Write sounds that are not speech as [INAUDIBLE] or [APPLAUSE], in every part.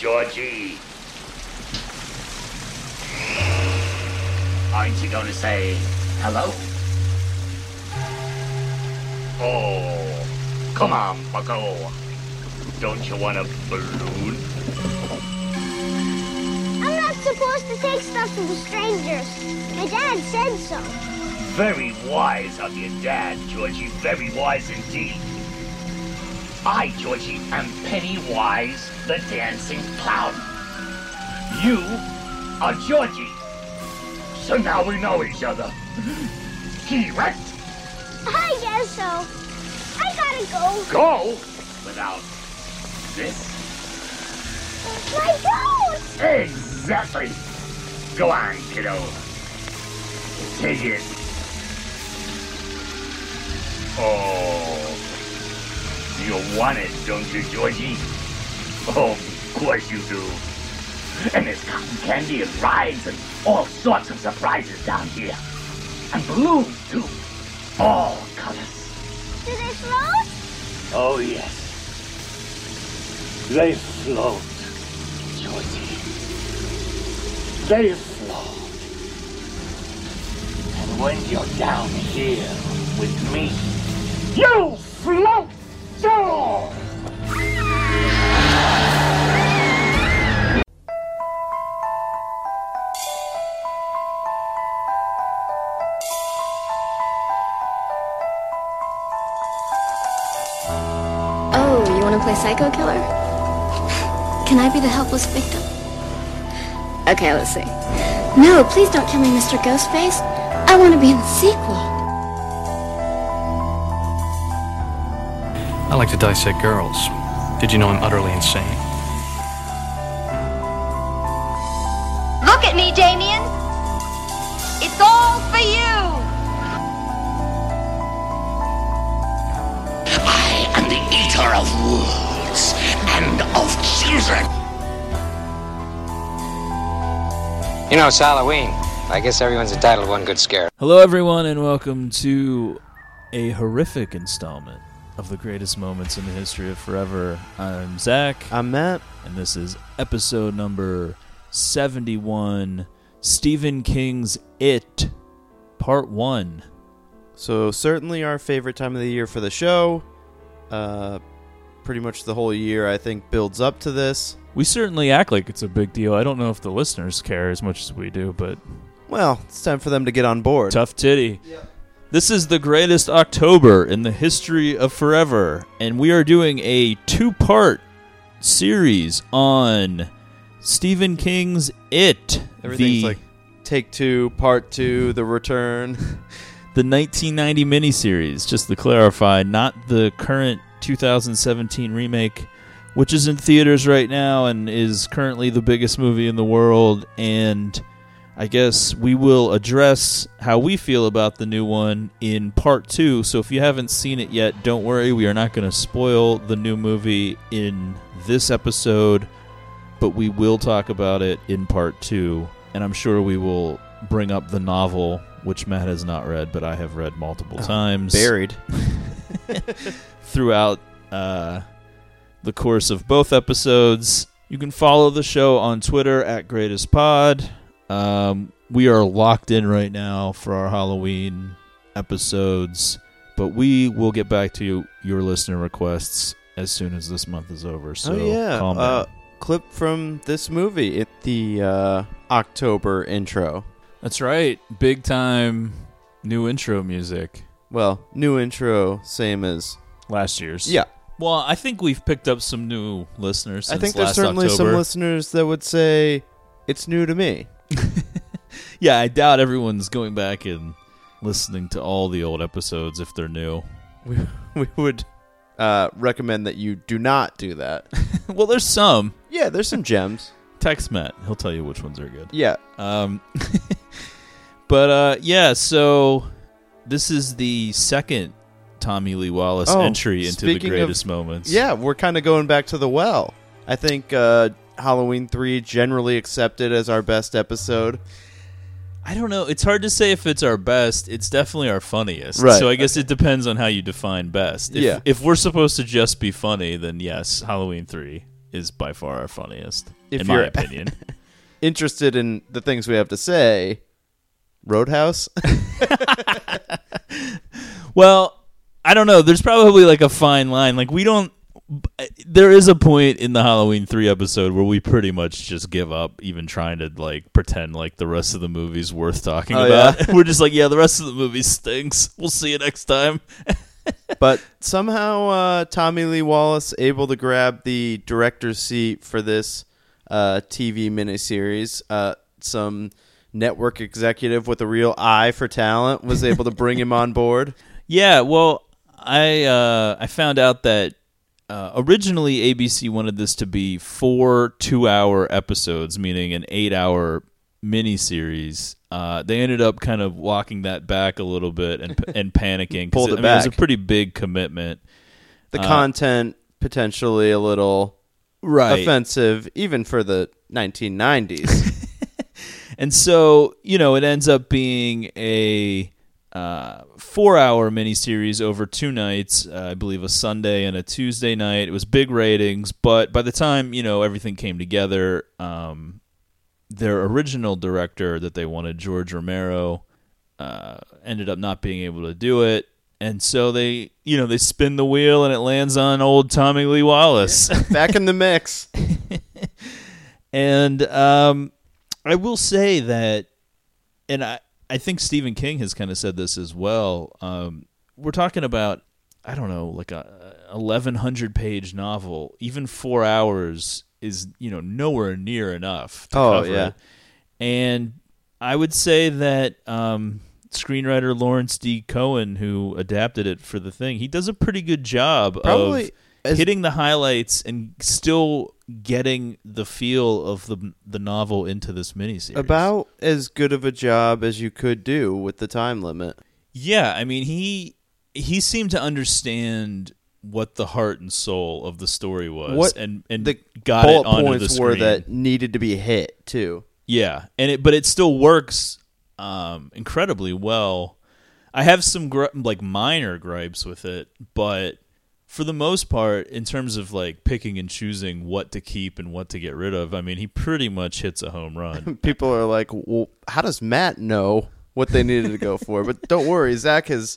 Georgie. Aren't you going to say hello? Oh, come on, bucko. Don't you want a balloon? I'm not supposed to take stuff from strangers. My dad said so. Very wise of your dad, Georgie. Very wise indeed. I, Georgie, am Pennywise the Dancing Clown. You are Georgie. So now we know each other. Correct? I guess so. I gotta go. Go without this? My goat! Exactly. Go on, kiddo. Take it. Oh. You want it, don't you, Georgie? Oh, of course you do. And there's cotton candy and rides and all sorts of surprises down here. And balloons, too. All colors. Do they float? Oh, yes. They float, Georgie. They float. And when you're down here with me, you float too! You want to play Psycho Killer? Can I be the helpless victim? Okay, let's see. No, please don't kill me, Mr. Ghostface. I want to be in the sequel. I like to dissect girls. Did you know I'm utterly insane? Look at me, Damien. It's all for you. I am the eater of worlds and of children. You know, it's Halloween. I guess everyone's entitled to one good scare. Hello, everyone, and welcome to a horrific installment of the greatest moments in the history of forever. I'm Zach, I'm Matt. and this is episode number 71 Stephen King's It, Part 1. So certainly our favorite time of the year for the show. Uh, pretty much the whole year, I think, builds up to this. We certainly act like it's a big deal. I don't know if the listeners care as much as we do, but Well, it's time for them to get on board. tough titty. This is the greatest October in the history of forever, and we are doing a two part series on Stephen King's It. Everything's the, like Take Two, Part Two, The Return. [LAUGHS] the 1990 miniseries, just to clarify, not the current 2017 remake, which is in theaters right now and is currently the biggest movie in the world. And I guess we will address how we feel about the new one in part two. So if you haven't seen it yet, don't worry, we are not going to spoil the new movie in this episode, but we will talk about it in part two. And I'm sure we will bring up the novel, which Matt has not read, but I have read multiple oh, times Buried. [LAUGHS] [LAUGHS] throughout uh, the course of both episodes. You can follow the show on Twitter at Greatest Pod. Um, we are locked in right now for our Halloween episodes, but we will get back to you, your listener requests as soon as this month is over. So oh yeah. calm Uh, clip from this movie. at the uh, October intro. That's right, big time new intro music. Well, new intro, same as Last year's, yeah. Well, I think we've picked up some new listeners. Since I think there's last certainly some listeners that would say it's new to me. [LAUGHS] yeah, I doubt everyone's going back and listening to all the old episodes if they're new. We we would uh, recommend that you do not do that. [LAUGHS] well, there's some. yeah, there's some gems. [LAUGHS] Text Matt; he'll tell you which ones are good. Yeah, Um, but uh, yeah, so this is the second Tommy Lee Wallace Oh, entry into the speaking of- greatest moments. Yeah, we're kind of going back to the well. I think uh, Halloween 3 generally accepted as our best episode. I don't know. It's hard to say if it's our best. It's definitely our funniest. Right. So I guess it depends on how you define best. If, Yeah. If we're supposed to just be funny, then yes, Halloween three. is by far our funniest, If in my opinion. [LAUGHS] Interested in the things we have to say? Roadhouse. [LAUGHS] Well, I don't know. There's probably like a fine line. Like we don't. There is a point in the Halloween three episode where we pretty much just give up, even trying to like pretend like the rest of the movie's worth talking Oh, about. yeah? [LAUGHS] We're just like, yeah, the rest of the movie stinks. We'll see you next time. [LAUGHS] but somehow uh, Tommy Lee Wallace able to grab the director's seat for this uh, TV miniseries. Uh, some network executive with a real eye for talent was able to bring him on board. [LAUGHS] Yeah, well, I uh, I found out that uh, originally ABC wanted this to be four two-hour episodes, meaning an eight-hour miniseries. Uh, they ended up kind of walking that back a little bit and [LAUGHS] and panicking. Pulled it, it I mean, it was a pretty big commitment. The Uh, content potentially a little Right. offensive, even for the 1990s. [LAUGHS] And so, you know, it ends up being a uh, four hour miniseries over two nights, uh, I believe a Sunday and a Tuesday night. It was big ratings, but by the time, you know, everything came together, um, their original director that they wanted, George Romero, uh, ended up not being able to do it. And so they, you know, they spin the wheel and it lands on old Tommy Lee Wallace. Back in the mix. [LAUGHS] And um, I will say that, and I, I think Stephen King has kind of said this as well. Um, we're talking about, I don't know, like a eleven hundred page novel. Even four hours is, you know, nowhere near enough. To Oh, cover yeah. it. And I would say that um, screenwriter Lawrence D. Cohen, who adapted it for the thing, he does a pretty good job Probably of as- hitting the highlights and still getting the feel of the the novel into this miniseries. About as good of a job as you could do with the time limit. yeah, I mean he he seemed to understand what the heart and soul of the story was, What and and the got bullet it onto points the were that needed to be hit too. Yeah, and it but it still works um, incredibly well. I have some gri- like minor gripes with it, but for the most part, in terms of like picking and choosing what to keep and what to get rid of, I mean, he pretty much hits a home run. [LAUGHS] People are like, "Well, how does Matt know what they needed to go for?" But don't worry, Zach has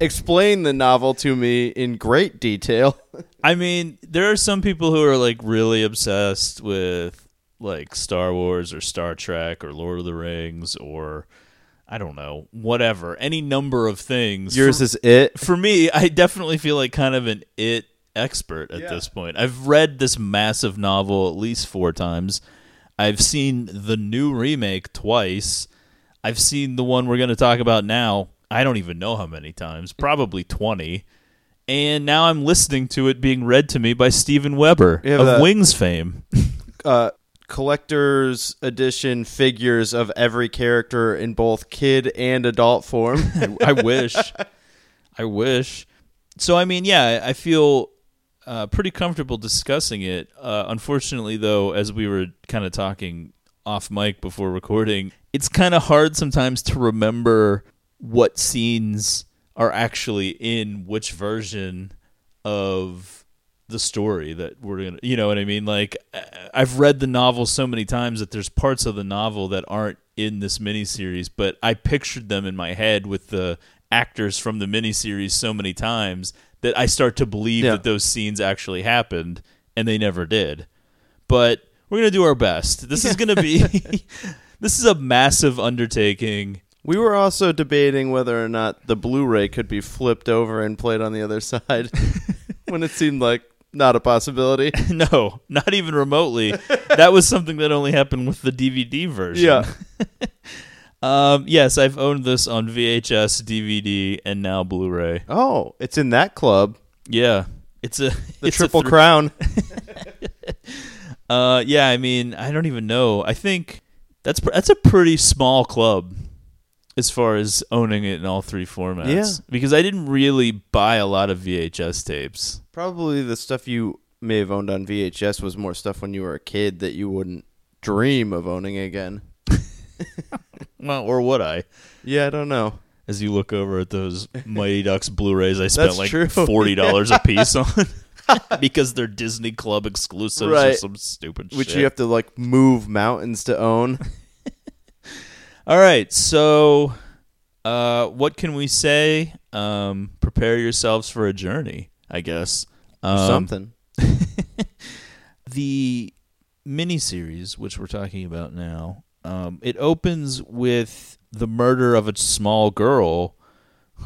explained the novel to me in great detail. [LAUGHS] I mean, there are some people who are like really obsessed with like Star Wars or Star Trek or Lord of the Rings or I don't know, whatever, any number of things. Yours For- is it. for me, I definitely feel like kind of an it expert at this point. I've read this massive novel at least four times. I've seen the new remake twice. I've seen the one we're going to talk about now. I don't even know how many times, probably 20. And now I'm listening to it being read to me by Steven Weber of that- Wings fame. [LAUGHS] Uh, collector's edition figures of every character in both kid and adult form. [LAUGHS] I wish. I wish. So I mean, yeah, I I feel uh, pretty comfortable discussing it. Uh, unfortunately, though, as we were kind of talking off mic before recording, it's kind of hard sometimes to remember what scenes are actually in which version of the story that we're gonna you know what i mean? Like i've read the novel so many times that there's parts of the novel that aren't in this miniseries but i pictured them in my head with the actors from the miniseries so many times that i start to believe Yeah. that those scenes actually happened and they never did. But we're gonna do our best. This is gonna be [LAUGHS] [LAUGHS] this is a massive undertaking. We were also debating whether or not the Blu-ray could be flipped over and played on the other side [LAUGHS] when it seemed like not a possibility. [LAUGHS] no, not even remotely. that was something that only happened with the DVD version. Yeah. [LAUGHS] Um, yes, I've owned this on VHS, DVD, and now Blu-ray. Oh, it's in that club. Yeah, it's a [LAUGHS] The it's a Triple thr- Crown. Uh, yeah, I mean, I don't even know. I think that's pr- that's a pretty small club as far as owning it in all three formats. Yeah. because I didn't really buy a lot of VHS tapes. Probably the stuff you may have owned on VHS was more stuff when you were a kid that you wouldn't dream of owning again. [LAUGHS] Well, or would I? Yeah, I don't know. As you look over at those Mighty Ducks Blu-rays, I spent That's like true. forty dollars a piece [LAUGHS] on. [LAUGHS] because they're Disney Club exclusives or some stupid shit. which shit. you have to like move mountains to own. All right, so uh, what can we say? Um, prepare yourselves for a journey, I guess. Um, Something. [LAUGHS] the miniseries, which we're talking about now, um, it opens with the murder of a small girl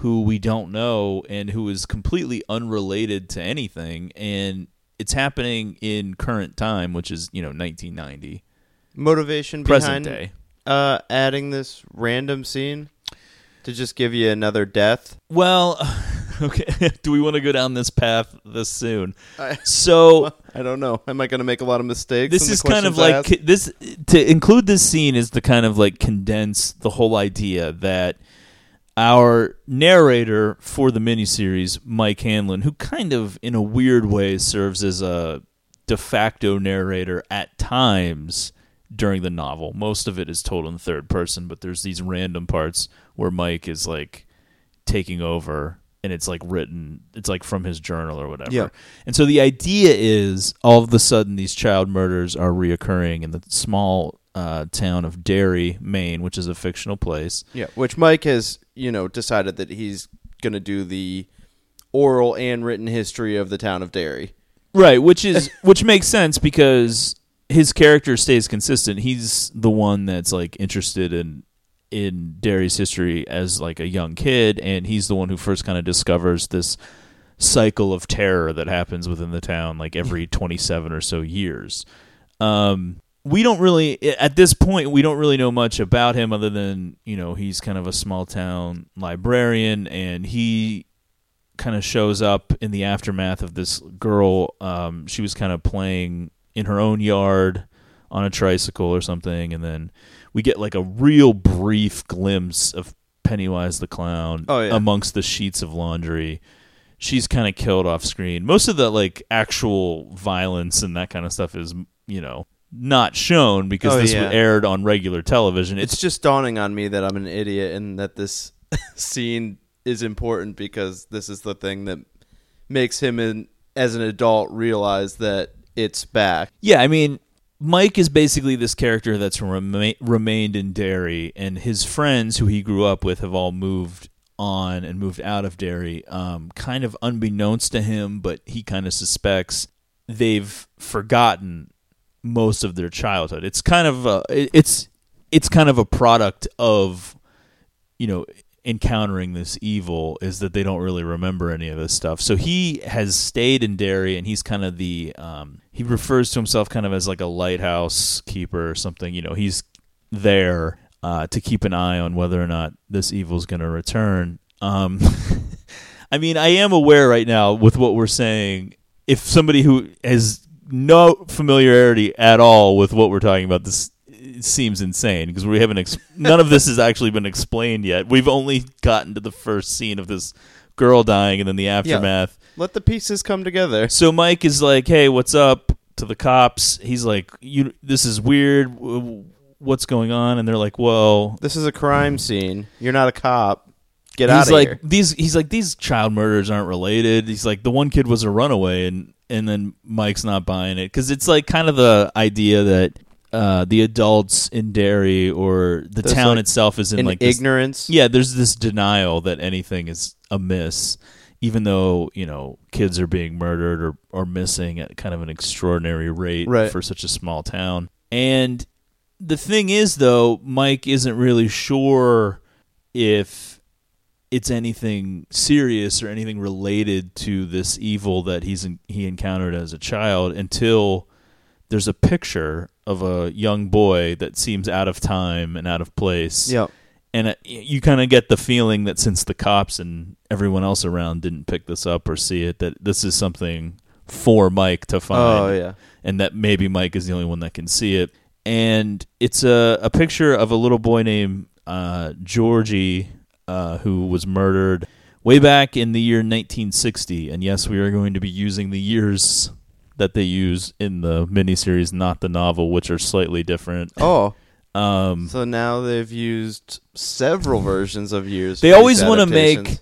who we don't know and who is completely unrelated to anything, and it's happening in current time, which is you know 1990, Motivation present behind day. uh, adding this random scene to just give you another death. Well, [LAUGHS] okay. [LAUGHS] Do we want to go down this path this soon? I- [LAUGHS] So I don't know. Am I going to make a lot of mistakes? this is kind of like this to include this scene is to kind of like condense the whole idea that our narrator for the miniseries, Mike Hanlon, who kind of in a weird way serves as a de facto narrator at times during the novel. Most of it is told in third person, but there's these random parts where Mike is like taking over and it's like written it's like from his journal or whatever. Yeah. And so the idea is all of a sudden these child murders are reoccurring in the small uh, town of Derry, Maine, which is a fictional place. Yeah, which Mike has, you know, decided that he's going to do the oral and written history of the town of Derry. Right, which is [LAUGHS] which makes sense because his character stays consistent. He's the one that's like interested in in Derry's history as like a young kid, and he's the one who first kind of discovers this cycle of terror that happens within the town like every [LAUGHS] 27 or so years. Um, we don't really at this point we don't really know much about him other than you know he's kind of a small town librarian and he kind of shows up in the aftermath of this girl. Um, she was kind of playing in her own yard on a tricycle or something, and then we get like a real brief glimpse of Pennywise the clown Oh, yeah. amongst the sheets of laundry. She's kind of killed off screen. Most of the like actual violence and that kind of stuff is, you know, not shown because Oh, this yeah. aired on regular television. It's just dawning on me that I'm an idiot and that this [LAUGHS] scene is important because this is the thing that makes him in, as an adult realize that it's back. Yeah, I mean, Mike is basically this character that's rema- remained in Derry, and his friends who he grew up with have all moved on and moved out of Derry, um, kind of unbeknownst to him, but he kind of suspects they've forgotten most of their childhood. It's kind of a, it's it's kind of a product of you know encountering this evil is that they don't really remember any of this stuff. So he has stayed in Derry and he's kind of the um, he refers to himself kind of as like a lighthouse keeper or something. You know, he's there uh, to keep an eye on whether or not this evil is going to return. Um, [LAUGHS] I mean, I am aware right now with what we're saying. If somebody who has no familiarity at all with what we're talking about, this seems insane because we haven't. Ex- none of this has actually been explained yet. We've only gotten to the first scene of this girl dying and then the aftermath. Let the pieces come together. So Mike is like, "Hey, what's up?" to the cops. He's like, "You, this is weird. W- What's going on?" And they're like, "Well, This is a crime scene. You're not a cop. Get out he's of like here. these he's like these child murders aren't related he's like the one kid was a runaway and and then mike's not buying it because it's like kind of the idea that uh, the adults in Derry or the There's, town like, itself is in like this, ignorance. yeah there's this denial that anything is amiss even though you know kids are being murdered or, or missing at kind of an extraordinary rate Right. for such a small town and the thing is though mike isn't really sure if it's anything serious or anything related to this evil that he's in, he encountered as a child until there's a picture of a young boy that seems out of time and out of place Yep. and it, you kind of get the feeling that since the cops and everyone else around didn't pick this up or see it that this is something for Mike to find Oh yeah. and that maybe Mike is the only one that can see it. And it's a, a picture of a little boy named uh, Georgie uh, who was murdered way back in the year 1960. And yes, we are going to be using the years that they use in the miniseries, not the novel, which are slightly different. Oh, Um, so now they've used several versions of years. They always wanna make-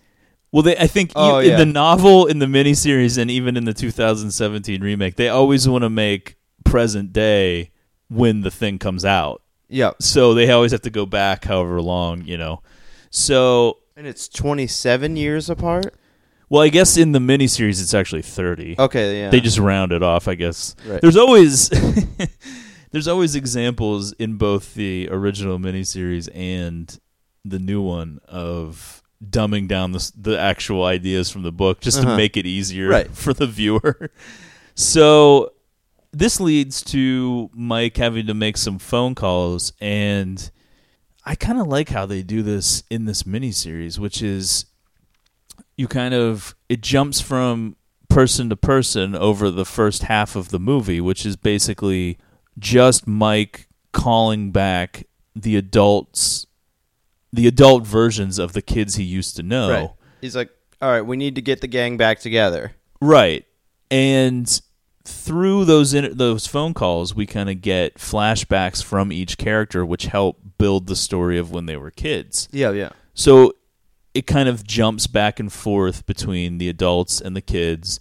Well, they, I think Oh, in yeah. the novel, in the miniseries, and even in the 2017 remake, they always want to make present day when the thing comes out. Yeah. So they always have to go back however long, you know. So, And it's 27 years apart? Well, I guess in the miniseries it's actually 30. Okay, yeah. They just round it off, I guess. Right. There's always [LAUGHS] there's always examples in both the original miniseries and the new one of dumbing down the the actual ideas from the book just to Uh-huh. make it easier Right. [LAUGHS] for the viewer. So this leads to Mike having to make some phone calls and I kind of like how they do this in this miniseries, which is you kind of it jumps from person to person over the first half of the movie, which is basically just Mike calling back the adults the adult versions of the kids he used to know. Right. He's like, all right, we need to get the gang back together. Right. And through those in- those phone calls, we kind of get flashbacks from each character, which help build the story of when they were kids. Yeah, yeah. So it kind of jumps back and forth between the adults and the kids,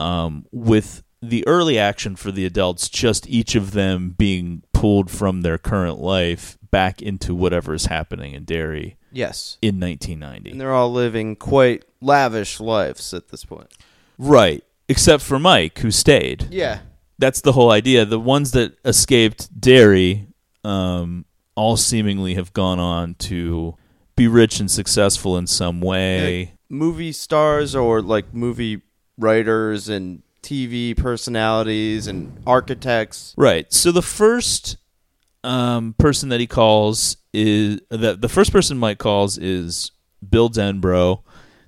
um, with the early action for the adults, just each of them being pulled from their current life back into whatever is happening in Derry Yes. in 1990. And they're all living quite lavish lives at this point. Right. Except for Mike, who stayed. Yeah. That's the whole idea. The ones that escaped Derry um, all seemingly have gone on to be rich and successful in some way. Movie stars or like movie writers and TV personalities and architects. Right. So the first um, person that he calls is that the first person Mike calls is Bill Denbrough,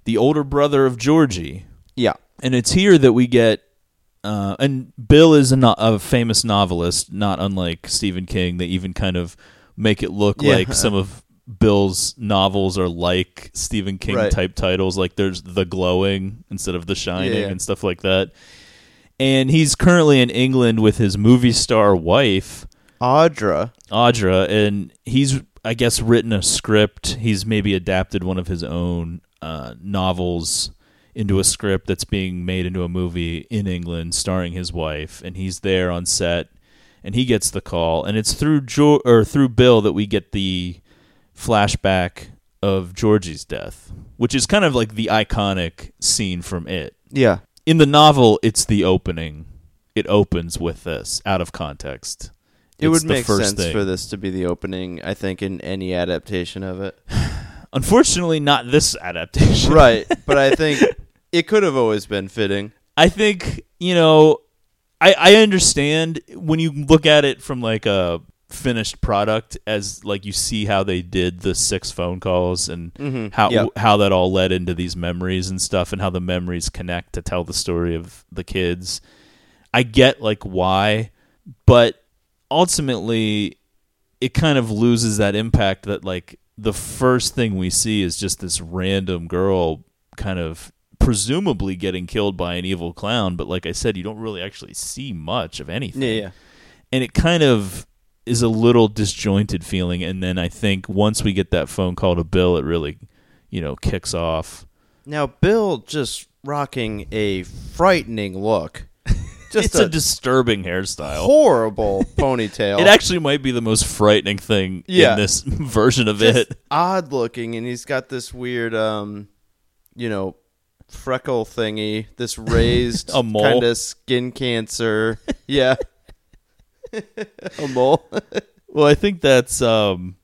the older brother of Georgie, Yeah. and it's here that we get. Uh, and Bill is a, no- a famous novelist, not unlike Stephen King. They even kind of make it look Yeah. like some of Bill's novels are like Stephen King Right. type titles. Like there's The Glowing instead of The Shining Yeah, yeah. and stuff like that. And he's currently in England with his movie star wife, Audra. Audra, and he's I guess written a script. He's maybe adapted one of his own uh, novels into a script that's being made into a movie in England, starring his wife, and he's there on set, and he gets the call, and it's through jo- or through Bill that we get the flashback of Georgie's death, which is kind of like the iconic scene from it. Yeah. In the novel, it's the opening. It opens with this out of context. It It's would make first sense thing. for this to be the opening, I think, in any adaptation of it. [SIGHS] Unfortunately, not this adaptation. right. But I [LAUGHS] think it could have always been fitting. I think you know, I I understand when you look at it from like a finished product as like you see how they did the six phone calls and mm-hmm. how Yep. how that all led into these memories and stuff and how the memories connect to tell the story of the kids. I get like why, but ultimately it kind of loses that impact that like the first thing we see is just this random girl kind of presumably getting killed by an evil clown but like i said you don't really actually see much of anything Yeah, yeah. and it kind of is a little disjointed feeling and then i think once we get that phone call to bill it really you know kicks off Now, Bill just rocking a frightening look. [LAUGHS] Just it's a, disturbing hairstyle horrible [LAUGHS] ponytail. it actually might be the most frightening thing Yeah. in this [LAUGHS] version of just it odd looking, and he's got this weird, um, you know, freckle thingy, this raised A kind of skin cancer. yeah, [LAUGHS] a mole. [LAUGHS] well i think that's um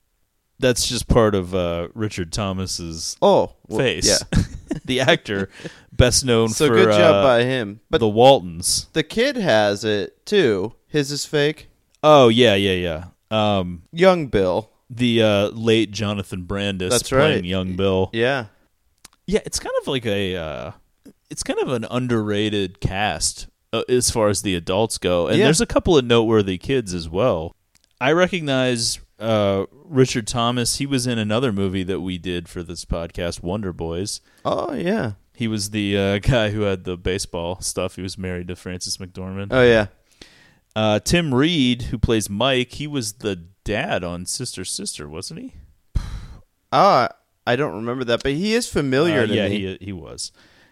that's just part of uh richard thomas's oh, well, face Yeah. [LAUGHS] the actor best known So for good job uh, by him. But the waltons the kid has it too. His is fake. Oh yeah, yeah, yeah. Um, Young Bill. the uh, late Jonathan Brandis That's playing right. young Bill. Yeah. Yeah, it's kind of like a, uh, it's kind of an underrated cast uh, as far as the adults go, and Yeah. there's a couple of noteworthy kids as well. I recognize uh, Richard Thomas. He was in another movie that we did for this podcast, Wonder Boys. Oh yeah. He was the uh, [LAUGHS] guy who had the baseball stuff. He was married to Frances McDormand. Oh yeah. Uh, Tim Reid, who plays Mike, he was the dad on Sister Sister, wasn't he? [SIGHS] Ah, I don't remember that, but he is familiar Uh, to yeah, me. he he was.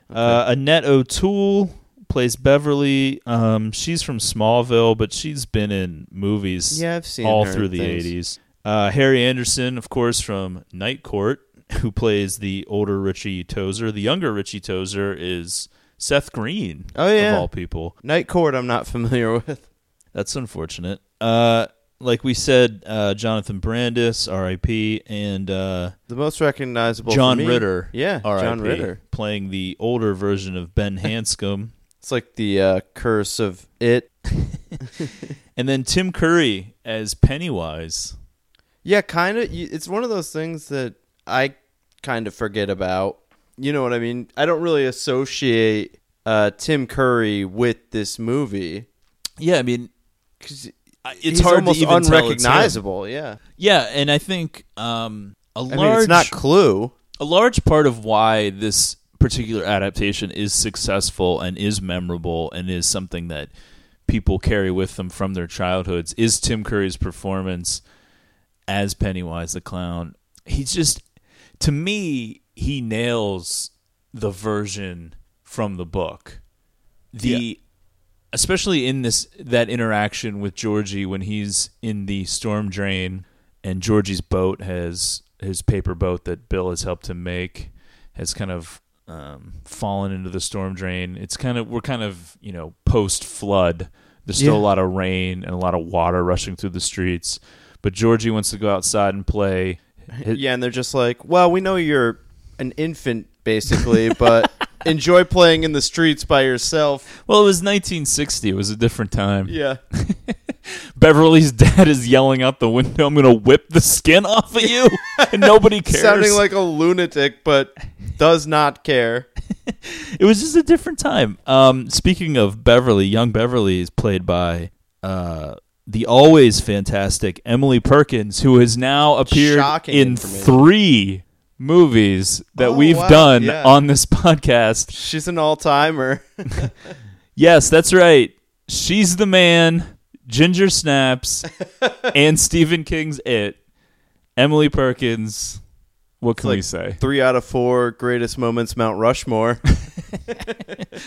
Uh, Annette O'Toole plays Beverly. Um, she's from Smallville, but she's been in movies. Yeah, I've seen all through the things. eighties. Uh, Harry Anderson, of course, from Night Court, [LAUGHS] who plays the older Richie Tozier. The younger Richie Tozier is Seth Green. Oh, yeah. of all people. Night Court, I'm not familiar [LAUGHS] with. That's unfortunate. Uh, like we said, uh, Jonathan Brandis, R.I.P., and uh, The most recognizable John Ritter, Yeah, R.I.P., John Ritter. playing the older version of Ben Hanscom. It's like the uh, curse of it. [LAUGHS] and then Tim Curry as Pennywise. Yeah, kind of. It's one of those things that I kind of forget about. You know what I mean? I don't really associate uh, Tim Curry with this movie Yeah, I mean, because it's hard almost to even tell it's him. unrecognizable. Yeah, Yeah, and I think um, a I large mean it's not Clue. a large part of why this particular adaptation is successful and is memorable and is something that people carry with them from their childhoods is Tim Curry's performance as Pennywise the clown. He's just to me he nails the version from the book. The especially in this that interaction with Georgie when he's in the storm drain and Georgie's boat has his paper boat that Bill has helped him make has kind of um, fallen into the storm drain. It's kind of we're kind of you know post flood. There's still Yeah. a lot of rain and a lot of water rushing through the streets, but Georgie wants to go outside and play. Yeah, and they're just like, well, we know you're an infant basically, but enjoy playing in the streets by yourself. Well, it was 1960. It was a different time. Yeah. [LAUGHS] Beverly's dad is yelling out the window, "I'm gonna whip the skin off of you," [LAUGHS] and nobody cares. Sounding like a lunatic, but does not care. [LAUGHS] it was just a different time. Um, speaking of Beverly, young Beverly is played by uh, the always fantastic Emily Perkins, who has now appeared Shocking in three movies that Oh, we've wow, done yeah. on this [LAUGHS] podcast. She's an all timer. [LAUGHS] Yes, that's right. She's the man. Ginger Snaps [LAUGHS] and Stephen King's It. Emily Perkins. What can we say? Three out of four greatest moments, Mount Rushmore. [LAUGHS]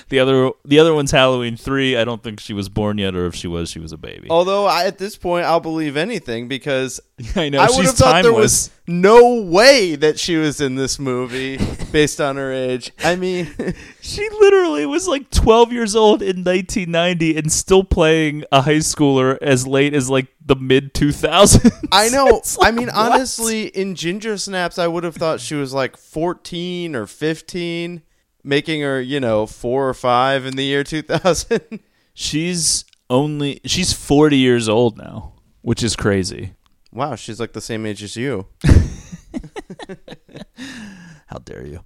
The other the other one's Halloween three. I don't think she was born yet, or if she was, she was a baby. Although I, at this point, I'll believe anything because [LAUGHS] I know I she's would have thought there timeless. was no way that she was in this movie based on her age. I mean, [LAUGHS] She literally was like 12 years old in 1990 and still playing a high schooler as late as like the mid 2000s. I know. Like, I mean, what? honestly, in Ginger Snaps, I would have thought she was like 14 or 15, making her, you know, four or five in the year 2000. [LAUGHS] she's only she's 40 years old now, which is crazy. wow, she's like the same age as you. [LAUGHS] How dare you?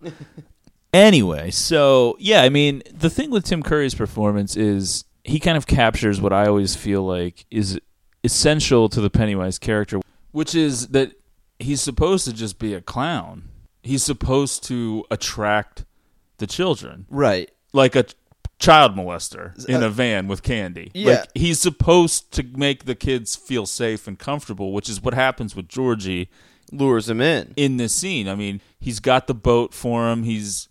anyway, so yeah, I mean, the thing with Tim Curry's performance is he kind of captures what I always feel like is essential to the Pennywise character, which is that he's supposed to just be a clown. He's supposed to attract the children, Right. like a child molester in uh, a van with candy. yeah. Like he's supposed to make the kids feel safe and comfortable, which is what happens with Georgie Lures him in. in this scene. I mean, he's got the boat for him. He's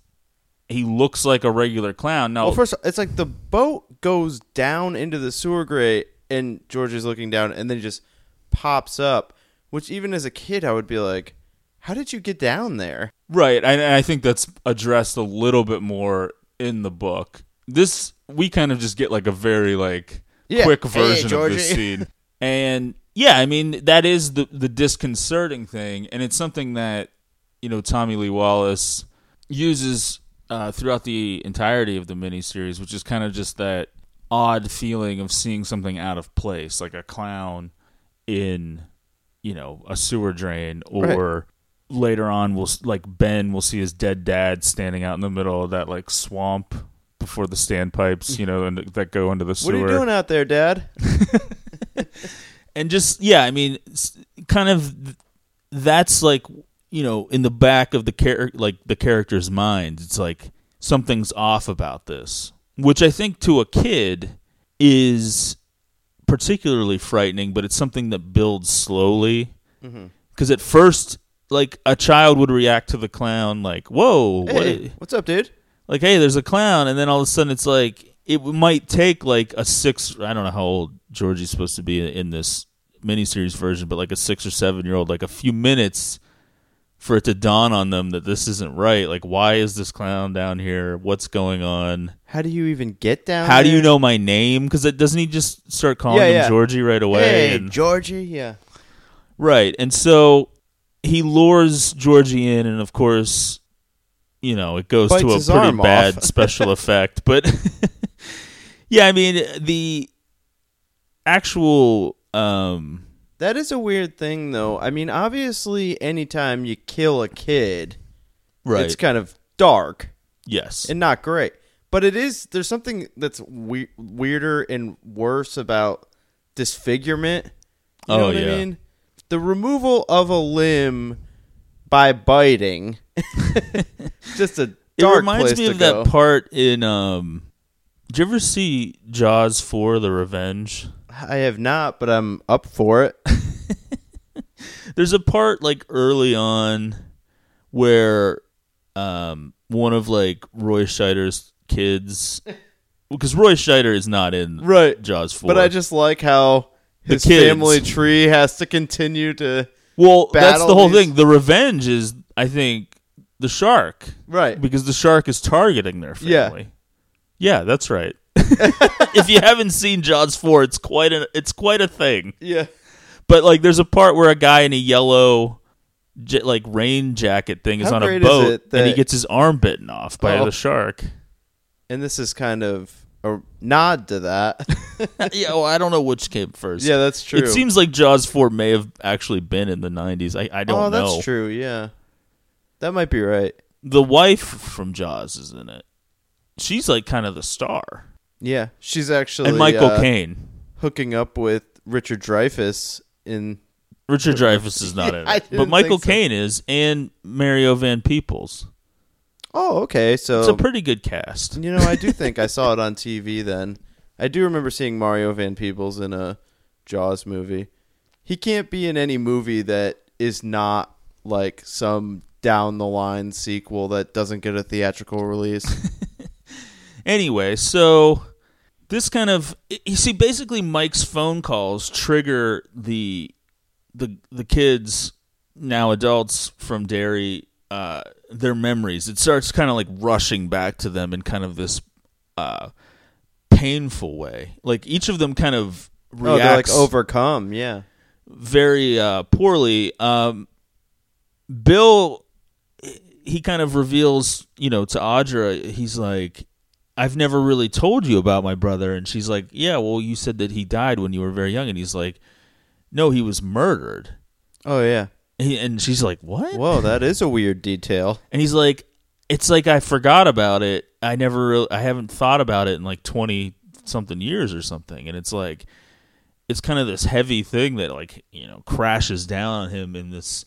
he looks like a regular clown. Now, Well, first, it's like the boat goes down into the sewer grate, and George is looking down, and then he just pops up. Which, even as a kid, I would be like, "How did you get down there?" right? And I think that's addressed a little bit more in the book. This we kind of just get like a very like Yeah. quick Hey, version of this [LAUGHS] scene, and yeah, I mean that is the the disconcerting thing, and it's something that you know Tommy Lee Wallace uses uh, throughout the entirety of the miniseries, which is kind of just that odd feeling of seeing something out of place, like a clown in you know a sewer drain, or later on we'll like Ben will see his dead dad standing out in the middle of that like swamp before the standpipes, you know, and that go into the sewer. What are you doing out there, Dad? [LAUGHS] [LAUGHS] and just yeah i mean kind of that's like you know in the back of the char- like the character's mind it's like something's off about this which i think to a kid is particularly frightening but it's something that builds slowly mm-hmm. because at first like a child would react to the clown like, "Whoa, what Hey, what's up, dude? like hey there's a clown and then all of a sudden it's like it might take like a six i don't know how old georgie's supposed to be in this miniseries version but like a six or seven year old like a few minutes for it to dawn on them that this isn't right like why is this clown down here what's going on How do you even get down? how do you know my name because it doesn't he just start calling Yeah, him yeah. georgie right away Hey, and- Georgie. Yeah. Right. And so he lures Georgie in, and of course, you know, it goes Bites to a pretty bad [LAUGHS] special effect. But [LAUGHS] yeah, I mean, the actual. Um, That is a weird thing, though. I mean, obviously, anytime you kill a kid, right. it's kind of dark yes. and not great. But it is. There's something that's we- weirder and worse about disfigurement. You know Oh, what I yeah. mean? The removal of a limb by biting. [LAUGHS] just a dark. it reminds me of go. that part in. Um, did you ever see Jaws 4 The Revenge? I have not, but I'm up for it. [LAUGHS] There's a part like early on where um one of like Roy Scheider's kids because Roy Scheider is not in Right. Jaws 4. But I just like how his kids. family tree has to continue to well, that's the whole these- thing. The revenge is I think the shark right. because the shark is targeting their family. Yeah, that's right. [LAUGHS] if you haven't seen Jaws 4, it's quite a it's quite a thing. Yeah. But like, there's a part where a guy in a yellow, like rain jacket thing is How on a boat, it and he gets his arm bitten off by Oh. the shark. And this is kind of a nod to that. [LAUGHS] yeah, well, I don't know which came first. yeah, that's true. It seems like Jaws four may have actually been in the '90s. I, I don't oh, know. that's true. Yeah. That might be right. The wife from Jaws is in it. She's like kind of the star, Yeah. She's actually and Michael uh, Caine. hooking up with Richard Dreyfuss in Richard Dreyfuss is not [LAUGHS] in it, but Michael think so. Caine is, and Mario Van Peebles. Oh, okay. So It's a pretty good cast. You know, I do think I saw it on TV then. I do remember seeing Mario Van Peebles in a Jaws movie. He can't be in any movie that is not like some down the line sequel that doesn't get a theatrical release. [LAUGHS] Anyway, so this kind of you see basically Mike's phone calls trigger the the the kids now adults from Derry uh their memories. It starts kind of like rushing back to them in kind of this uh painful way. Like each of them kind of oh, like overcome. Yeah. very uh, poorly. Um, Bill, he kind of reveals, you know, to Audra, he's like, I've never really told you about my brother. And she's like, Yeah, well, you said that he died when you were very young. And he's like, No, he was murdered. Oh yeah. He, and she's like, What? Whoa, that is a weird detail. [LAUGHS] And he's like, It's like I forgot about it. I never, really, I haven't thought about it in like 20 something years or something. And it's like, it's kind of this heavy thing that like you know crashes down on him in this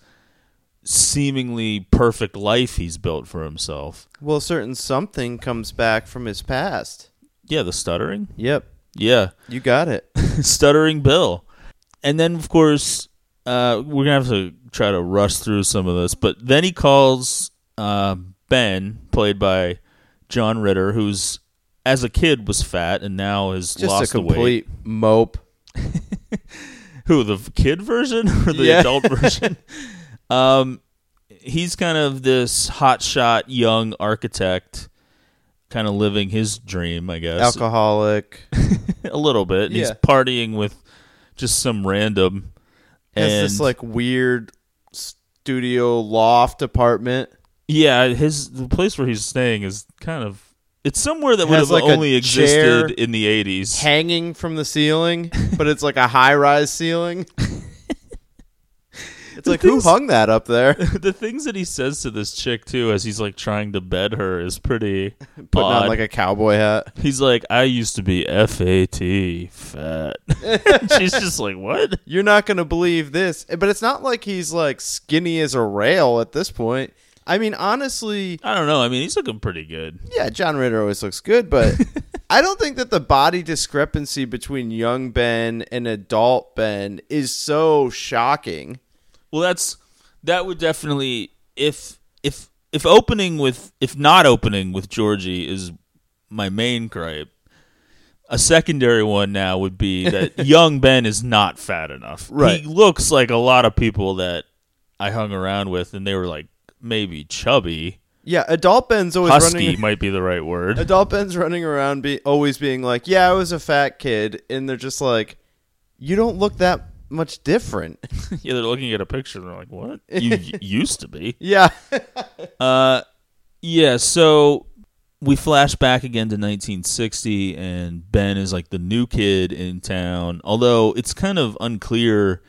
seemingly perfect life he's built for himself Well, certain something comes back from his past. yeah the stuttering Yep. yeah You got it. [LAUGHS] stuttering bill and then of course uh, we're gonna have to try to rush through some of this but then he calls uh, ben played by john ritter who's as a kid was fat and now has Just lost a the weight complete mope. [LAUGHS] Who the kid version or the Yeah. adult version? [LAUGHS] um, he's kind of this hotshot young architect, kind of living his dream, I guess. Alcoholic. [LAUGHS] a little bit. And He's partying with just some random. Has and this like weird studio loft apartment. yeah, his the place where he's staying is kind of it's somewhere that would have like, only existed in the eighties. hanging from the ceiling, but it's like a high rise ceiling. [LAUGHS] It's like who hung that up there? [LAUGHS] the things that he says to this chick too, as he's like trying to bed her, is pretty [LAUGHS] Putting odd. on like a cowboy hat. He's like, I used to be F A T fat. [LAUGHS] She's just like, what? You're not gonna believe this, but it's not like he's like skinny as a rail at this point. I mean, honestly, I don't know. I mean, he's looking pretty good. yeah, John Ritter always looks good, but I don't think that the body discrepancy between young Ben and adult Ben is so shocking. Well, that's That would definitely if if if opening with if not opening with Georgie is my main gripe. A secondary one now would be [LAUGHS] that young Ben is not fat enough. Right. He looks like a lot of people that I hung around with, and they were like maybe chubby. Yeah, adult Ben's always Husky running. might be the right word. Adult Ben's running around, be always being like, "Yeah, I was a fat kid," and they're just like, "You don't look that much different." [LAUGHS] yeah, they're looking at a picture and they're like, "What? You [LAUGHS] used to be." yeah, [LAUGHS] Uh, yeah. So we flash back again to 1960, and Ben is like the new kid in town. Although it's kind of unclear.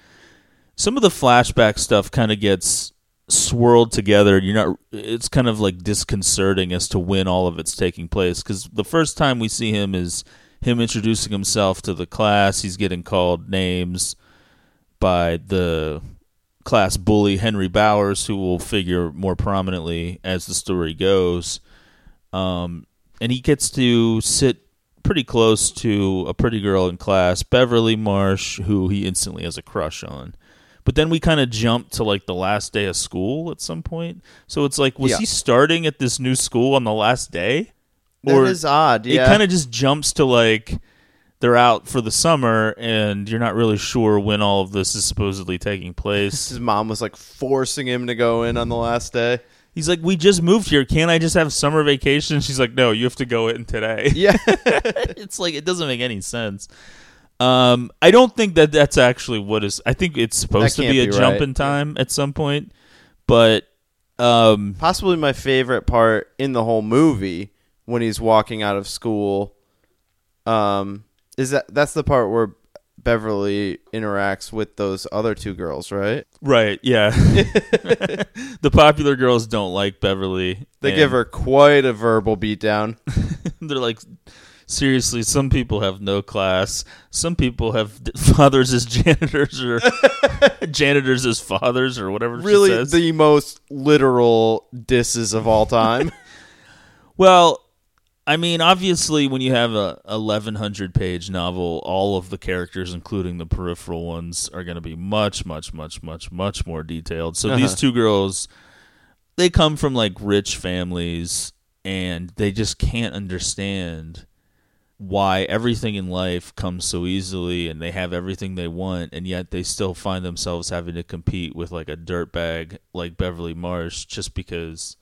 Some of the flashback stuff kind of gets swirled together. You're not. It's kind of like disconcerting as to when all of it's taking place. Because the first time we see him is him introducing himself to the class. He's getting called names by the class bully Henry Bowers, who will figure more prominently as the story goes. Um, and he gets to sit pretty close to a pretty girl in class, Beverly Marsh, who he instantly has a crush on. But then we kind of jump to like the last day of school at some point. So it's like, was Yeah. he starting at this new school on the last day? Or that is odd. Yeah, it kind of just jumps to like they're out for the summer and you're not really sure when all of this is supposedly taking place. [LAUGHS] his mom was like forcing him to go in on the last day. He's like, "We just moved here. Can't I just have summer vacation?" She's like, "No, you have to go in today." [LAUGHS] Yeah, [LAUGHS] it's like it doesn't make any sense. Um, I don't think that that's actually what is. I think it's supposed to be a be jump right. in time at some point, but um, possibly my favorite part in the whole movie when he's walking out of school. Um, is that that's the part where Beverly interacts with those other two girls, right? right, yeah. [LAUGHS] the popular girls don't like Beverly. They and give her quite a verbal beatdown. [LAUGHS] They're like, seriously. Some people have no class. Some people have [LAUGHS] fathers as janitors or janitors as fathers or whatever. she really, the most literal disses of all time. Well, I mean, obviously, when you have a 1100 page novel, all of the characters, including the peripheral ones, are going to be much, much, much, much, much more detailed. So these Uh-huh. two girls, they come from like rich families, and they just can't understand why everything in life comes so easily and they have everything they want and yet they still find themselves having to compete with like a dirtbag like Beverly Marsh just because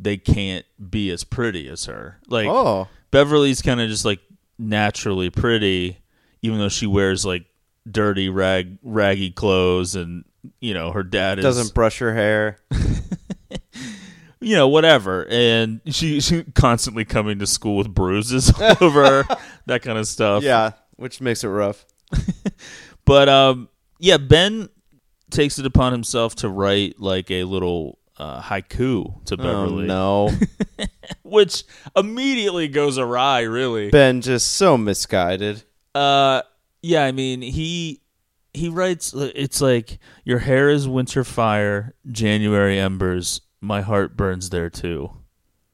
they can't be as pretty as her. Like oh, Beverly's kind of just like naturally pretty, even though she wears like dirty rag raggy clothes, and you know her dad is doesn't brush her hair. [LAUGHS] you know whatever, and she she constantly coming to school with bruises all [LAUGHS] over her, [LAUGHS] that kind of stuff. Yeah, which makes it rough. But um, yeah, Ben takes it upon himself to write like a little uh, haiku to Oh Beverly, no, [LAUGHS] which immediately goes awry. Really, Ben just so misguided. Uh, yeah. I mean, he he writes. It's like your hair is winter fire, January embers. My heart burns there too.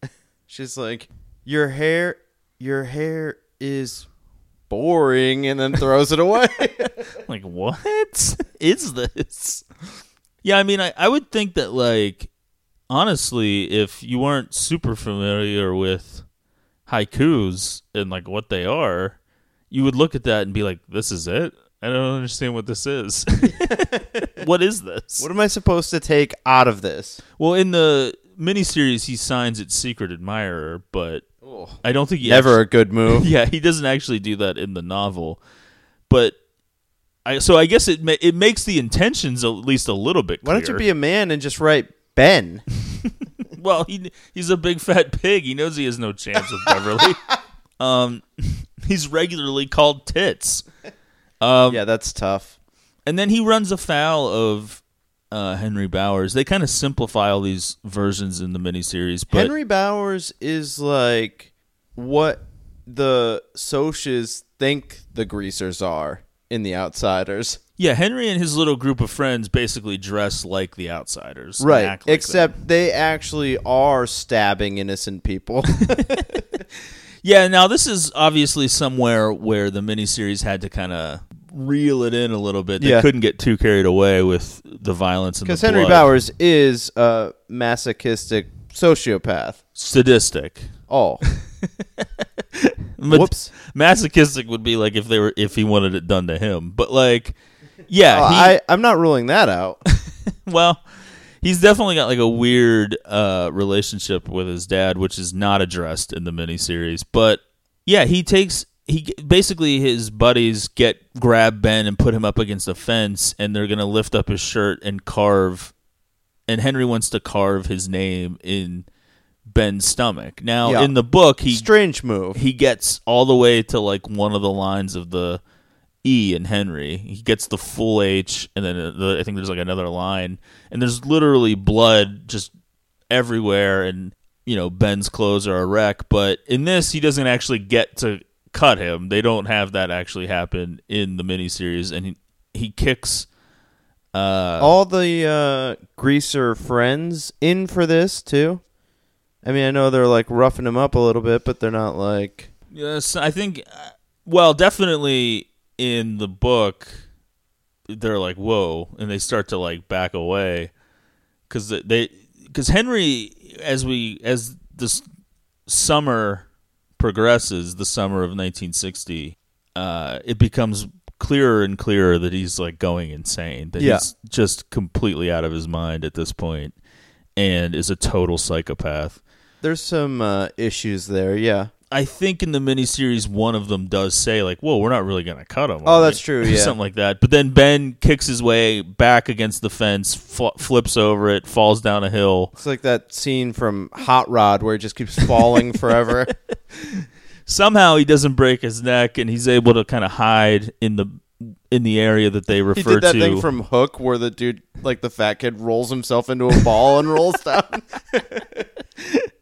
[LAUGHS] She's like, "Your hair, your hair is boring," and then throws it away. [LAUGHS] Like, what is this? Yeah, I mean, I, I would think that, like, honestly, if you weren't super familiar with haikus and, like, what they are, you would look at that and be like, this is it? I don't understand what this is. [LAUGHS] what is this? what am I supposed to take out of this? Well, in the miniseries, he signs it Secret Admirer, but I don't think he Never a good move. [LAUGHS] yeah, he doesn't actually do that in the novel. But I so I guess it ma- it makes the intentions at least a little bit. Why don't you be a man and just write Ben? [LAUGHS] well? He he's a big fat pig. He knows he has no chance with Beverly. [LAUGHS] um, [LAUGHS] he's regularly called tits. Um, yeah, that's tough. and then he runs afoul of uh, Henry Bowers. They kind of simplify all these versions in the miniseries, but Henry Bowers is like what the Socs think the greasers are in The Outsiders. Yeah, Henry and his little group of friends basically dress like the outsiders. Right. like Except they actually are stabbing innocent people. [LAUGHS] [LAUGHS] Yeah, now this is obviously somewhere where the miniseries had to kind of reel it in a little bit. They Yeah. couldn't get too carried away with the violence and Because Henry blood. Bowers is a masochistic sociopath. sadistic. Oh, [LAUGHS] Whoops. Masochistic would be like if they were if he wanted it done to him. But like, yeah, Oh, he, I I'm not ruling that out. [LAUGHS] well, he's definitely got like a weird uh, relationship with his dad, which is not addressed in the miniseries. But yeah, he takes he basically his buddies get grab Ben and put him up against a fence, and they're gonna lift up his shirt and carve. And Henry wants to carve his name in Ben's stomach. Now, Yeah. in the book, he Strange move. he gets all the way to like one of the lines of the E in Henry. He gets the full H, and then uh, the, I think there's like another line, and there's literally blood just everywhere, and you know Ben's clothes are a wreck. But in this, he doesn't actually get to cut him. They don't have that actually happen in the miniseries, and he he kicks. Uh, All the uh, greaser friends in for this too. I mean, I know they're like roughing him up a little bit, but they're not like. Yes, I think. uh, Well, definitely in the book, they're like, "Whoa," and they start to like back away because they because Henry, as we as this summer progresses, the summer of 1960, uh, it becomes clearer and clearer that he's like going insane. That Yeah. he's just completely out of his mind at this point, and is a total psychopath. There's some uh, issues there, yeah. I think in the miniseries, one of them does say like, "Whoa, we're not really gonna cut him." Oh, that's true, [LAUGHS] yeah. something like that. But then Ben kicks his way back against the fence, fl- flips over it, falls down a hill. It's like that scene from Hot Rod where he just keeps falling [LAUGHS] forever. Somehow he doesn't break his neck, and he's able to kind of hide in the in the area that they He refer did that to. thing from Hook where the dude, like the fat kid, rolls himself into a ball and rolls down. [LAUGHS]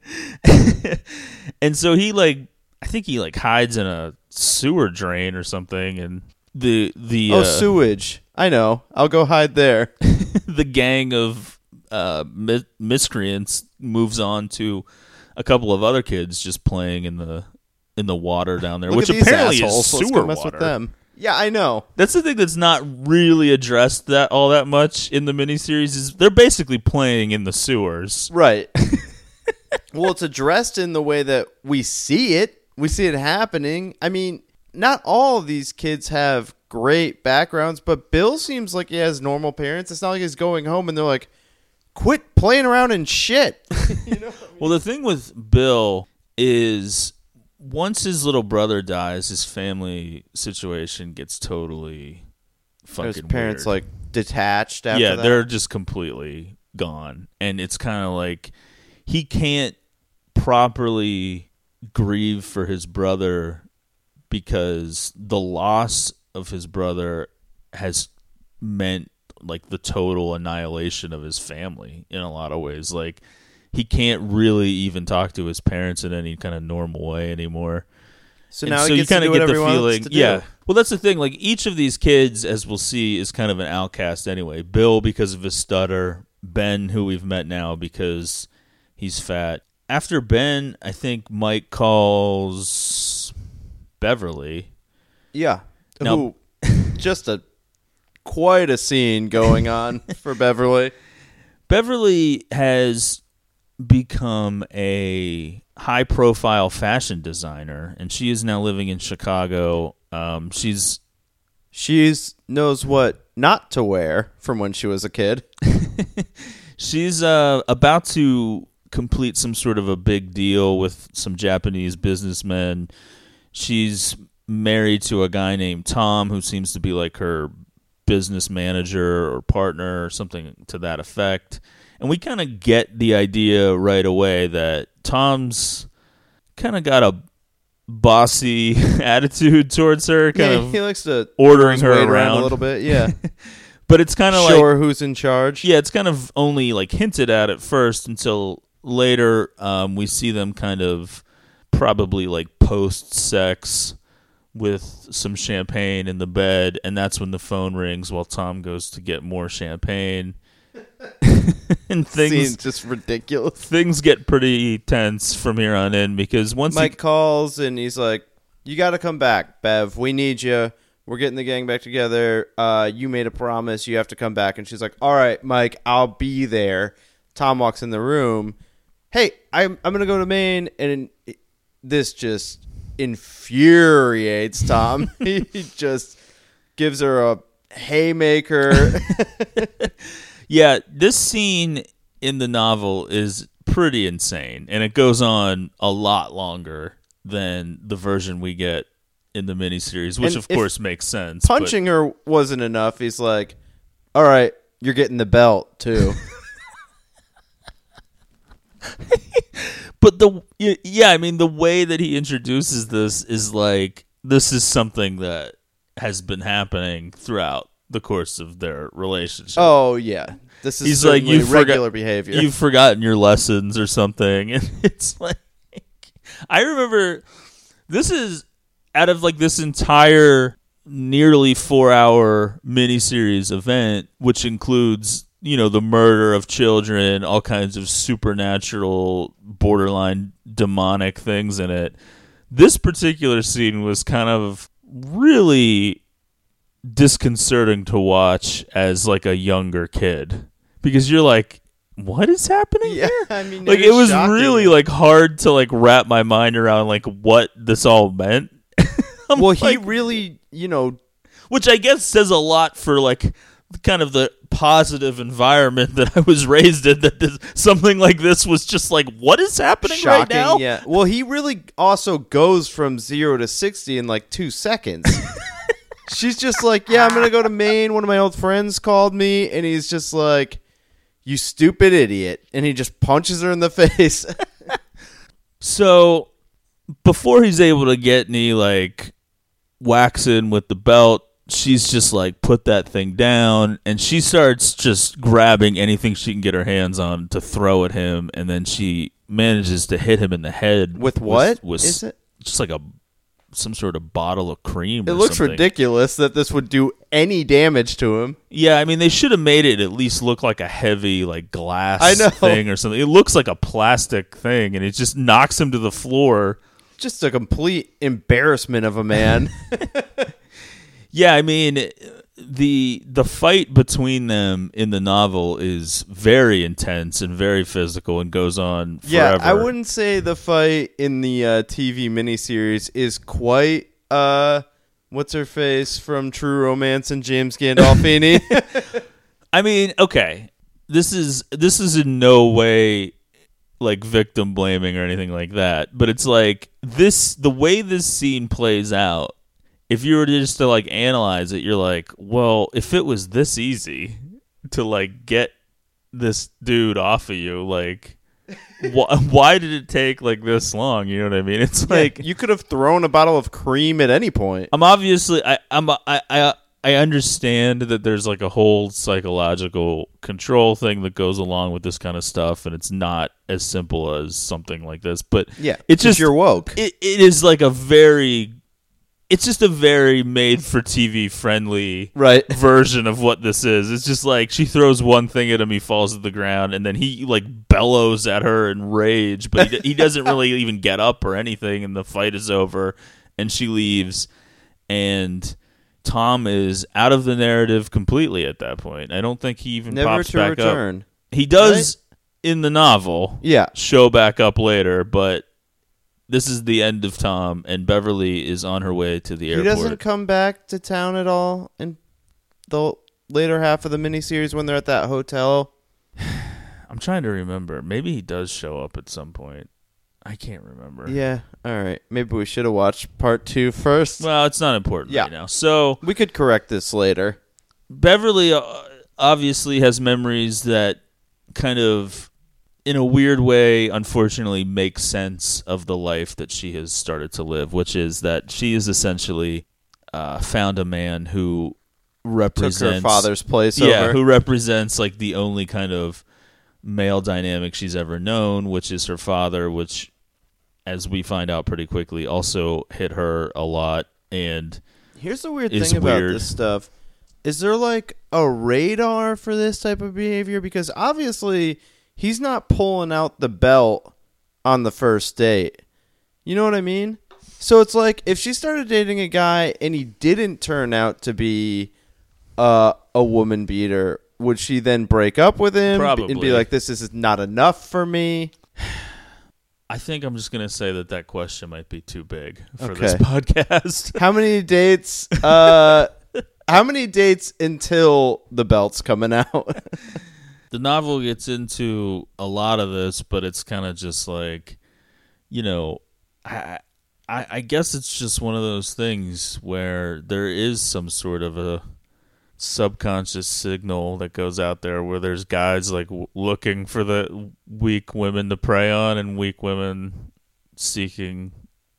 [LAUGHS] and so he like, I think he like hides in a sewer drain or something, and the the oh, uh, sewage. I know. I'll go hide there. [LAUGHS] the gang of uh, mi- miscreants moves on to a couple of other kids just playing in the in the water down there, which apparently assholes. is sewer mess water. with them. Yeah, I know. That's the thing that's not really addressed that all that much in the miniseries is they're basically playing in the sewers. Right. [LAUGHS] well, it's addressed in the way that we see it. We see it happening. I mean, not all of these kids have great backgrounds, but Bill seems like he has normal parents. It's not like he's going home and they're like, quit playing around in shit. [LAUGHS] you know Well, the thing with Bill is once his little brother dies, his family situation gets totally fucking His parents, weird. like, detached after yeah, that. they're just completely gone, and it's kind of like he can't properly grieve for his brother because the loss of his brother has meant like the total annihilation of his family in a lot of ways. Like he can't really even talk to his parents in any kind of normal way anymore. So And now so he you gets to kinda get whatever the feeling, yeah. Well, that's the thing. Like each of these kids, as we'll see, is kind of an outcast anyway. Bill because of his stutter. Ben, who we've met now because he's fat. After Ben, I think Mike calls Beverly. Yeah. Now- Who, just a quite a scene going on [LAUGHS] for Beverly. Beverly has become a high profile fashion designer, and she is now living in Chicago. Um, she's She's knows what not to wear from when she was a kid. [LAUGHS] She's uh, about to complete some sort of a big deal with some Japanese businessmen. She's married to a guy named Tom who seems to be like her business manager or partner or something to that effect. And we kind of get the idea right away that Tom's kind of got a bossy [LAUGHS] attitude towards her, kind Yeah, of he likes to ordering her weight around a little bit. Yeah, [LAUGHS] But it's kind of like sure who's in charge. yeah, it's kind of only like hinted at at first until later um, we see them kind of probably like post sex with some champagne in the bed, and that's when the phone rings while Tom goes to get more champagne. [LAUGHS] and things Scene's just ridiculous. things get pretty tense from here on in because once Mike he, calls and he's like, "You got to come back, Bev. We need you. we're getting the gang back together. Uh, you made a promise. You have to come back. And she's like, all right, Mike, I'll be there. Tom walks in the room. Hey, I'm, I'm going to go to Maine. And this just infuriates Tom. [LAUGHS] he just gives her a haymaker. [LAUGHS] Yeah, this scene in the novel is pretty insane, and it goes on a lot longer than the version we get in the miniseries, which And of course makes sense. but- Punching her wasn't enough. He's like, all right, you're getting the belt, too. [LAUGHS] [LAUGHS] but the yeah, I mean the way that he introduces this is like this is something that has been happening throughout the course of their relationship. oh, yeah. This is He's like you regular behavior. You've forgotten your lessons or something, [LAUGHS] and it's like I remember this is out of like this entire nearly four hour miniseries event, which includes you know the murder of children, all kinds of supernatural, borderline demonic things in it. This particular scene was kind of really disconcerting to watch as like a younger kid because you're like what is happening Yeah, here I mean, like it was shocking. really like hard to like wrap my mind around like what this all meant [LAUGHS] well, he really, you know, which i guess says a lot for like kind of the positive environment that i was raised in that this, something like this was just like what is happening right now Yeah. Well, he really also goes from zero to 60 in like two seconds. [LAUGHS] She's just like, yeah, I'm going to go to Maine. One of my old friends called me, and he's just like, you stupid idiot. And he just punches her in the [LAUGHS] face. So before he's able to get any like waxing with the belt, she's just like put that thing down and she starts just grabbing anything she can get her hands on to throw at him and then she manages to hit him in the head With what with, is it? just like a some sort of bottle of cream It looks something. ridiculous that this would do any damage to him. Yeah, I mean they should have made it at least look like a heavy like glass I know. thing or something. It looks like a plastic thing and it just knocks him to the floor. Just a complete embarrassment of a man. [LAUGHS] Yeah, I mean the the fight between them in the novel is very intense and very physical and goes on yeah. I wouldn't say the fight in the uh, TV miniseries is quite uh what's her face from True Romance and James Gandolfini. [LAUGHS] [LAUGHS] I mean, okay. This is this is in no way like victim blaming or anything like that, but it's like this the way this scene plays out. If you were just to like analyze it, you're like, well, if it was this easy to like get this dude off of you, like wh- [LAUGHS] why did it take like this long? You know what I mean? It's [LAUGHS] like you could have thrown a bottle of cream at any point. I'm obviously I I'm I I I understand that there's like a whole psychological control thing that goes along with this kind of stuff, and it's not as simple as something like this. But Yeah, it's just you're woke. It, it is like a very, it's just a very made for TV friendly Right. [LAUGHS] version of what this is. It's just like she throws one thing at him, he falls to the ground, and then he like bellows at her in rage, but he, he doesn't really [LAUGHS] even get up or anything, and the fight is over, and she leaves, and Tom is out of the narrative completely at that point. I don't think he even Never pops to back return. up. He does in the novel, Yeah. show back up later, but. This is the end of Tom, and Beverly is on her way to the airport. He doesn't come back to town at all in the later half of the miniseries when they're at that hotel. [SIGHS] I'm trying to remember. Maybe he does show up at some point. I can't remember. Yeah. All right. Maybe we should have watched part two first. Well, it's not important Yeah. right now. So we could correct this later. Beverly uh, obviously has memories that kind of, in a weird way, unfortunately, make sense of the life that she has started to live, which is that she has essentially uh, found a man who represents her father's place Yeah, over. who represents like the only kind of male dynamic she's ever known, which is her father, which, as we find out pretty quickly, also hit her a lot. And Here's the weird thing about weird. this stuff. Is there like a radar for this type of behavior? Because obviously he's not pulling out the belt on the first date. You know what I mean? So it's like if she started dating a guy and he didn't turn out to be uh, a woman beater, would she then break up with him and be like, "This is not enough for me"? [SIGHS] I think I'm just gonna say that that question might be too big for this podcast. How many [LAUGHS] dates? Uh, how many dates until the belt's coming out? [LAUGHS] the novel gets into a lot of this, but it's kind of just like, you know, I, I I guess it's just one of those things where there is some sort of a subconscious signal that goes out there where there's guys like w- looking for the weak women to prey on and weak women seeking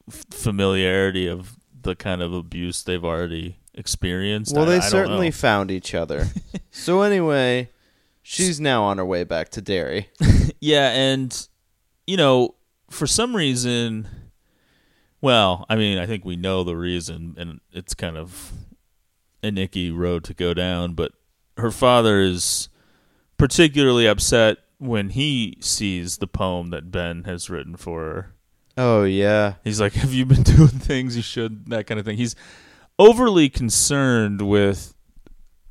f- familiarity of the kind of abuse they've already experienced. well, I- they I certainly know. found each other. [LAUGHS] so anyway, she's now on her way back to Derry. [LAUGHS] Yeah, and you know, for some reason, well, I mean, I think we know the reason, and it's kind of an icky road to go down. But her father is particularly upset when he sees the poem that Ben has written for her. Oh yeah. He's like, "Have you been [LAUGHS] doing things you should?" That kind of thing. He's overly concerned with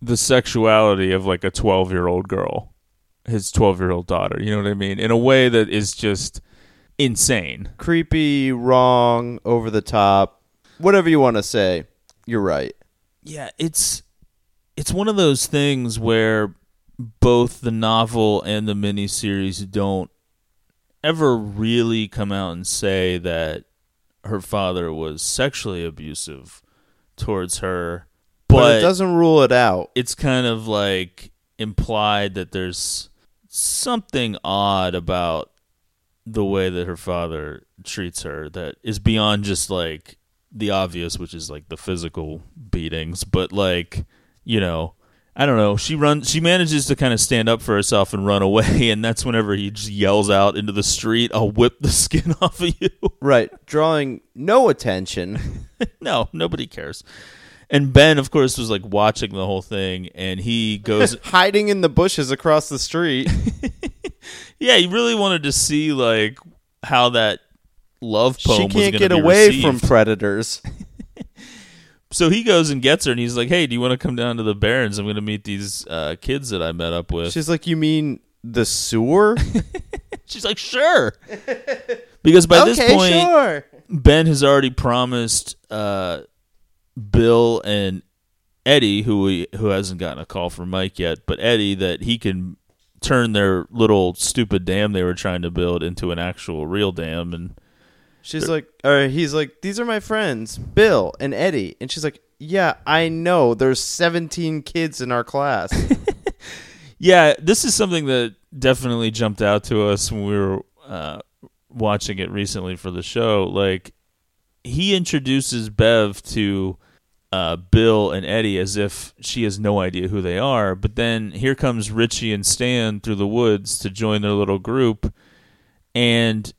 the sexuality of like a twelve-year-old girl, his twelve-year-old daughter. You know what I mean? In a way that is just insane. creepy, wrong, over the top, whatever you want to say. You're right. Yeah, it's it's one of those things where both the novel and the miniseries don't ever really come out and say that her father was sexually abusive towards her, But, but, it doesn't rule it out. it's kind of like implied that there's something odd about the way that her father treats her that is beyond just like the obvious which is like the physical beatings but like you know i don't know she runs she manages to kind of stand up for herself and run away [LAUGHS] and that's whenever he just yells out into the street i'll whip the [LAUGHS] skin off of you Right. Drawing no attention. [LAUGHS] no nobody cares and ben of course was like watching the whole thing and he goes [LAUGHS] Hiding in the bushes across the street. [LAUGHS] Yeah, he really wanted to see like how that love poem she can't get be away received. from predators. [LAUGHS] So he goes and gets her, and he's like, "Hey, do you want to come down to the Barrens? I'm going to meet these uh, kids that I met up with." She's like, You mean the sewer? She's like, "Sure," because by this point, sure. Ben has already promised uh, Bill and Eddie, who we, who hasn't gotten a call from Mike yet, but Eddie that he can turn their little stupid dam they were trying to build into an actual real dam, and She's like, or he's like, These are my friends, Bill and Eddie. And she's like, Yeah, I know. There's 17 kids in our class. [LAUGHS] Yeah, this is something that definitely jumped out to us when we were uh, watching it recently for the show. Like, he introduces Bev to uh, Bill and Eddie as if she has no idea who they are, but then here comes Richie and Stan through the woods to join their little group, and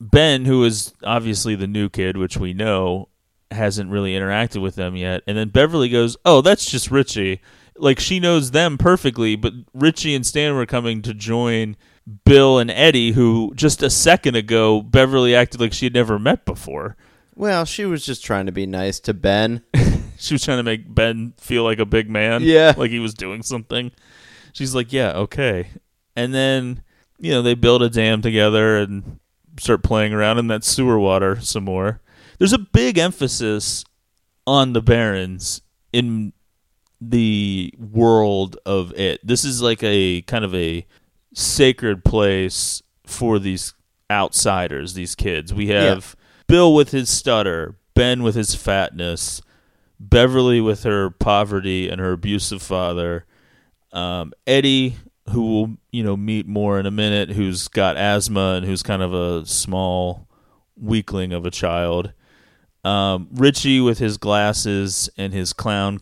Ben, who is obviously the new kid, which we know, hasn't really interacted with them yet. And then Beverly goes, "Oh, that's just Richie." Like she knows them perfectly, but Richie and Stan were coming to join Bill and Eddie, who just a second ago Beverly acted like she had never met before. well, she was just trying to be nice to Ben. [LAUGHS] She was trying to make Ben feel like a big man, Yeah. like he was doing something. She's like, "Yeah, okay." And then you know they build a dam together and start playing around in that sewer water some more. There's a big emphasis on the Barrens in the world of it. This is like a kind of a sacred place for these outsiders, these kids. We have Bill with his stutter, Ben with his fatness, Beverly with her poverty and her abusive father, um, Eddie, who will you know meet more in a minute, who's got asthma and who's kind of a small weakling of a child. Um, Richie with his glasses and his clown,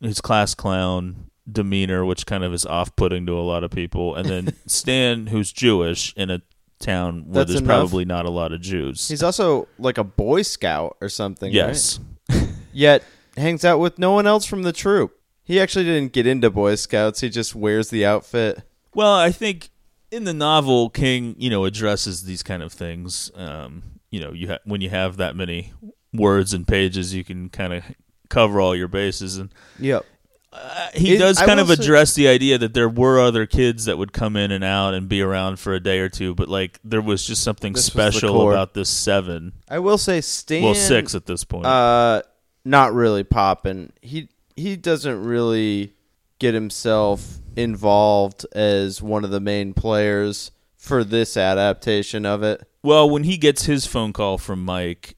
his class clown demeanor, which kind of is off-putting to a lot of people, and then [LAUGHS] Stan, who's Jewish in a town where That's there's enough. probably not a lot of Jews. He's also like a Boy Scout or something. yes, right? [LAUGHS] Yet hangs out with no one else from the troop. He actually didn't get into Boy Scouts. He just wears the outfit. Well, I think in the novel, King, you know, addresses these kind of things. Um, you know you ha- when you have that many words and pages, you can kind of cover all your bases. And Yep. he It- does kind of say- address the idea that there were other kids that would come in and out and be around for a day or two, but like there was just something This special about this seven. I will say Stan. well, six at this point. Uh, not really popping. He he doesn't really get himself involved as one of the main players for this adaptation of it. Well, when he gets his phone call from Mike,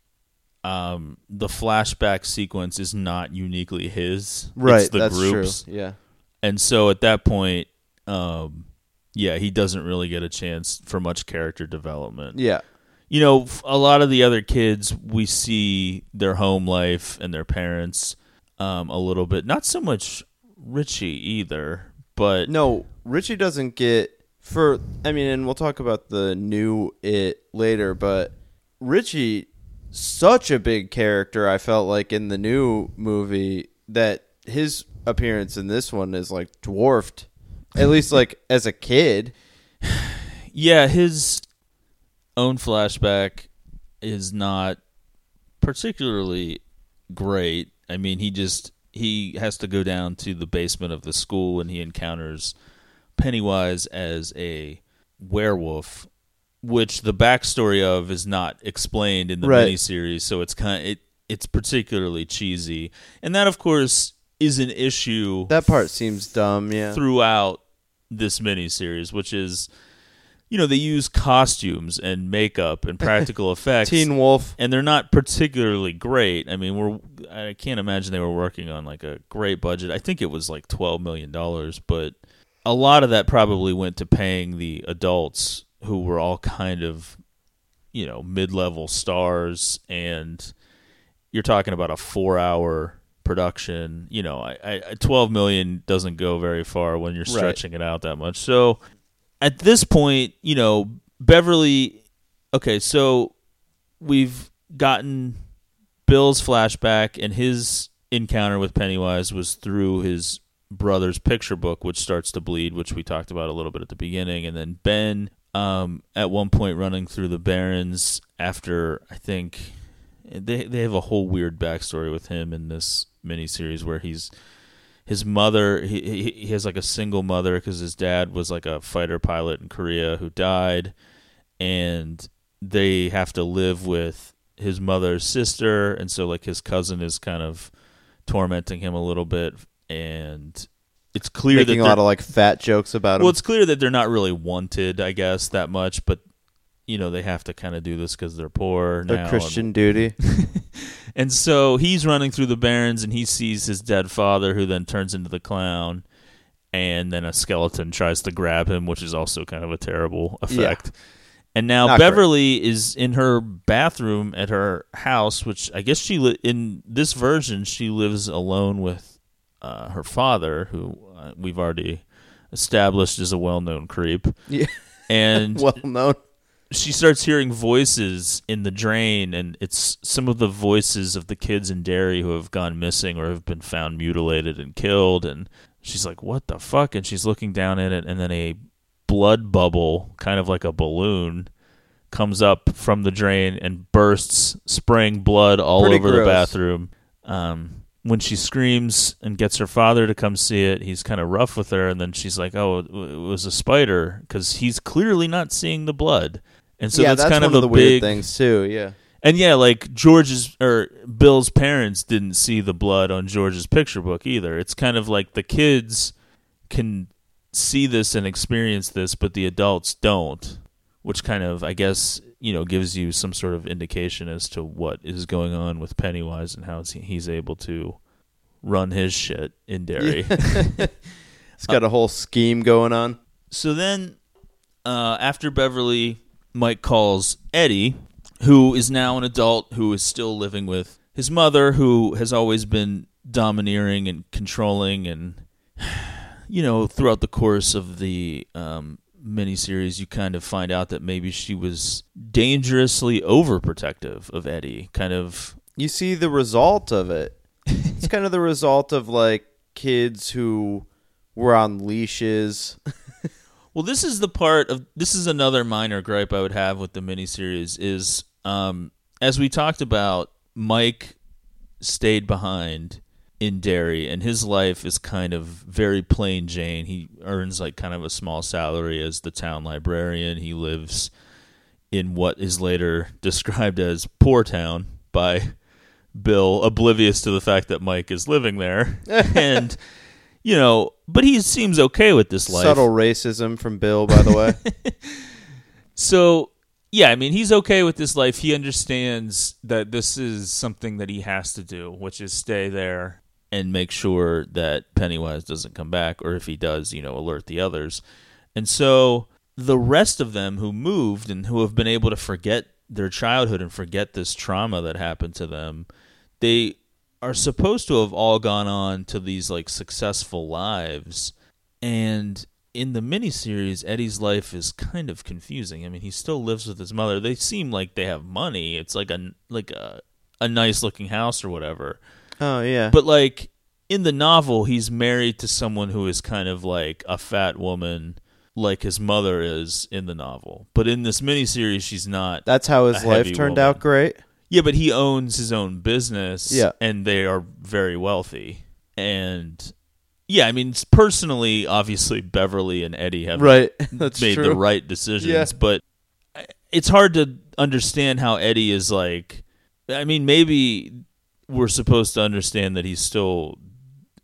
um, the flashback sequence is not uniquely his. Right, it's the that's groups. true. Yeah. And so at that point, um, yeah, he doesn't really get a chance for much character development. Yeah. You know, a lot of the other kids, we see their home life and their parents um, a little bit. Not so much Richie either, but No, Richie doesn't get for I mean, and we'll talk about the new it later, but Richie such a big character I felt like in the new movie that his appearance in this one is like dwarfed. At least like as a kid. [SIGHS] yeah, his own flashback is not particularly great. I mean, he just he has to go down to the basement of the school and he encounters Pennywise as a werewolf, which the backstory of is not explained in the Right. miniseries. So it's kind it it's particularly cheesy, and that of course is an issue That part seems dumb, yeah. throughout this miniseries, which is, you know, they use costumes and makeup and [LAUGHS] practical effects. Teen Wolf. and they're not particularly great. I mean, we're I can't imagine they were working on like a great budget. I think it was like twelve million dollars, but a lot of that probably went to paying the adults who were all kind of, you know, mid-level stars, and you're talking about a four-hour production. You know, I, I twelve million doesn't go very far when you're Right. stretching it out that much. So at this point, you know, Beverly. Okay, so we've gotten Bill's flashback, and his encounter with Pennywise was through his brother's picture book, which starts to bleed, which we talked about a little bit at the beginning, and then Ben, um, at one point running through the Barrens after I think they they have a whole weird backstory with him in this miniseries where he's his mother he he, has like a single mother because his dad was like a fighter pilot in Korea who died and they have to live with his mother's sister and so like his cousin is kind of tormenting him a little bit and it's clear Making that a lot they're- of like fat jokes about him. well, it's clear that they're not really wanted, I guess, that much, but you know they have to kind of do this because they're poor Their now. Christian and, duty. [LAUGHS] and so he's running through the barrens and he sees his dead father, who then turns into the clown, and then a skeleton tries to grab him, which is also kind of a terrible effect. And now Not great. Beverly is in her bathroom at her house, which I guess she li- in this version she lives alone with uh, her father, who uh, we've already established is a well-known creep. Yeah. [LAUGHS] And well known. She starts hearing voices in the drain, and it's some of the voices of the kids in Derry who have gone missing or have been found mutilated and killed. And she's like, "What the fuck?" And she's looking down at it, and then a blood bubble, kind of like a balloon, comes up from the drain and bursts, spraying blood all Pretty over the bathroom. Um, when she screams and gets her father to come see it, he's kind of rough with her, and then she's like, "Oh, it was a spider," because he's clearly not seeing the blood, and so yeah, that's, kind one of a the big weird things too. Yeah. and yeah, like George's or Bill's parents didn't see the blood on George's picture book either. It's kind of like the kids can see this and experience this, but the adults don't, which kind of, I guess, you know, gives you some sort of indication as to what is going on with Pennywise and how he's able to run his shit in Derry. [LAUGHS] [LAUGHS] It's got a whole scheme going on. So then, uh, after Beverly, Mike calls Eddie, who is now an adult who is still living with his mother, who has always been domineering and controlling. And, [SIGHS] you know, throughout the course of the um, miniseries, you kind of find out that maybe she was dangerously overprotective of Eddie. Kind of, You see the result of it. [LAUGHS] It's kind of the result of like kids who were on leashes. Well, this is the part of this is another minor gripe I would have with the miniseries is Um, as we talked about, Mike stayed behind in Derry, and his life is kind of very plain Jane. He earns like kind of a small salary as the town librarian. He lives in what is later [LAUGHS] described as Poor Town by Bill, oblivious to the fact that Mike is living there. [LAUGHS] and, you know, but he seems okay with this life. Subtle racism from Bill, by the way. [LAUGHS] So, yeah, I mean, he's okay with this life. He understands that this is something that he has to do, which is stay there and make sure that Pennywise doesn't come back, or if he does, you know, alert the others. And so the rest of them who moved and who have been able to forget their childhood and forget this trauma that happened to them, they are supposed to have all gone on to these like successful lives. And in the miniseries, Eddie's life is kind of confusing. I mean, he still lives with his mother. They seem like they have money. It's like a like a a nice looking house or whatever. oh yeah. But like in the novel, he's married to someone who is kind of like a fat woman, like his mother is in the novel. But in this miniseries, she's not. That's how his life turned woman. out great. Yeah, but he owns his own business. Yeah. and they are very wealthy. And yeah, I mean, personally, obviously, Beverly and Eddie have Right. [LAUGHS] That's made true. the right decisions, Yeah. but it's hard to understand how Eddie is like. I mean, maybe we're supposed to understand that he still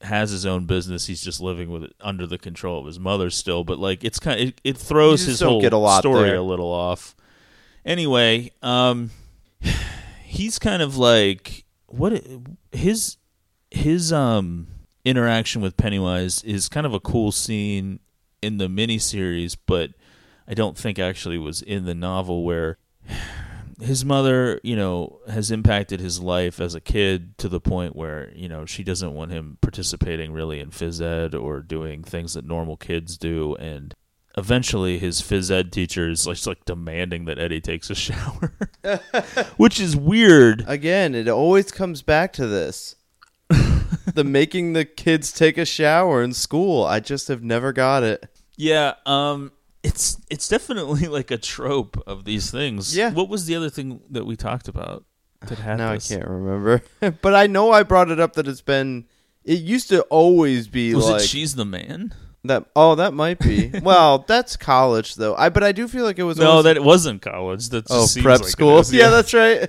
has his own business. He's just living with it under the control of his mother still, but like it's kind of, it, it throws his whole a story there. a little off. Anyway, um, he's kind of like what his his um interaction with Pennywise is kind of a cool scene in the miniseries, but I don't think actually was in the novel where his mother, you know, has impacted his life as a kid to the point where, you know, she doesn't want him participating really in phys ed or doing things that normal kids do. And eventually his phys ed teacher is like, like demanding that Eddie takes a shower. [LAUGHS] Which is weird. Again, it always comes back to this. [LAUGHS] the making the kids take a shower in school. I just have never got it. Yeah, um it's it's definitely like a trope of these things. Yeah. What was the other thing that we talked about that had [SIGHS] now this? I can't remember. [LAUGHS] but I know I brought it up that it's been it used to always be Was like it She's the Man? That oh that might be. [LAUGHS] well, that's college though. I but I do feel like it was No, always, that it wasn't college. That Oh, prep like school. is, [LAUGHS] yeah. that's right.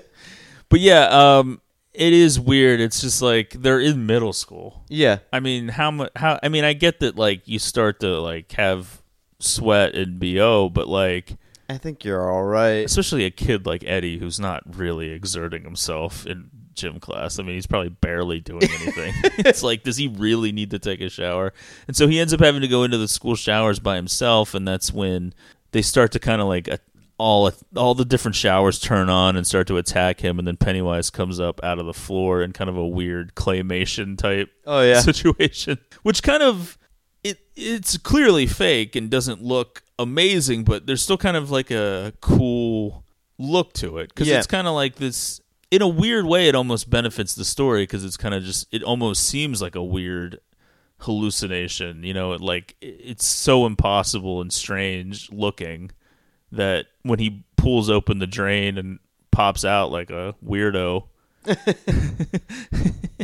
But yeah, um it is weird. It's just like they're in middle school. Yeah. I mean, how much how I mean, I get that like you start to like have sweat and BO, but like I think you're all right. especially a kid like Eddie who's not really exerting himself in gym class. I mean, he's probably barely doing anything. [LAUGHS] it's like, does he really need to take a shower? And so he ends up having to go into the school showers by himself, and that's when they start to kind of like a, all all the different showers turn on and start to attack him, and then Pennywise comes up out of the floor in kind of a weird claymation type Oh yeah. [LAUGHS] situation, which kind of it it's clearly fake and doesn't look amazing, but there's still kind of like a cool look to it because Yeah. it's kind of like this. In a weird way, it almost benefits the story because it's kind of just. It almost seems like a weird hallucination. You know, it like it- it's so impossible and strange looking that when he pulls open the drain and pops out like a weirdo. [LAUGHS]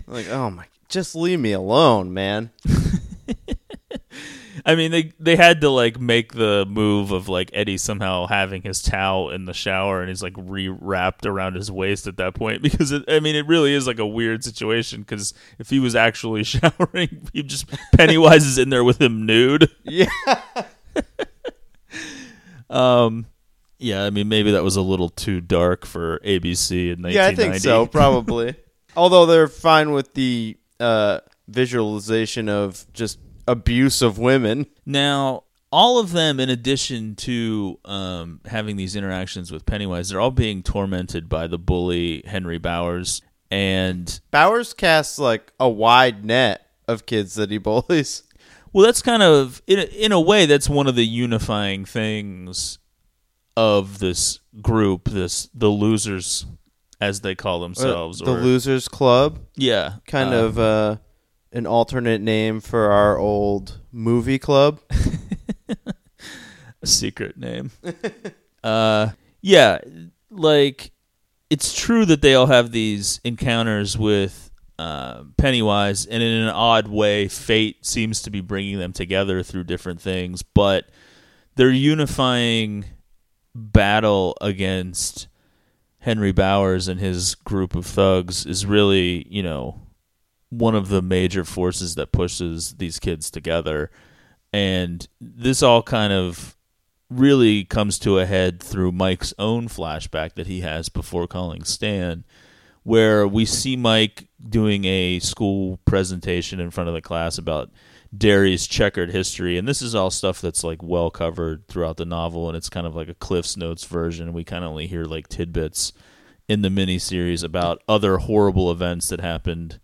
like, oh my just leave me alone, man. [LAUGHS] I mean, they they had to like make the move of like Eddie somehow having his towel in the shower and he's like re-wrapped around his waist at that point [LAUGHS] because it, I mean, it really is like a weird situation because if he was actually [LAUGHS] showering, he just Pennywise is in there with him nude. Yeah. [LAUGHS] Um, yeah, I mean, maybe that was a little too dark for ABC in 1990. Yeah, I think so, probably. Although they're fine with the uh, visualization of just abuse of women. Now, all of them, in addition to um, having these interactions with Pennywise, they're all being tormented by the bully Henry Bowers. And Bowers casts like a wide net of kids that he bullies. well, that's kind of in a, in a way that's one of the unifying things of this group, this the losers, as they call themselves. the or- Losers Club, yeah, kind uh, of uh, an alternate name for our old movie club. [LAUGHS] a secret name. [LAUGHS] uh, yeah, like it's true that they all have these encounters with uh, Pennywise, and in an odd way, fate seems to be bringing them together through different things. But their unifying battle against Henry Bowers and his group of thugs is really, you know, one of the major forces that pushes these kids together. And this all kind of really comes to a head through Mike's own flashback that he has before calling Stan, where we see Mike doing a school presentation in front of the class about Derry's checkered history, and this is all stuff that's like well covered throughout the novel, and it's kind of like a CliffsNotes version. We kind of only hear like tidbits in the miniseries about other horrible events that happened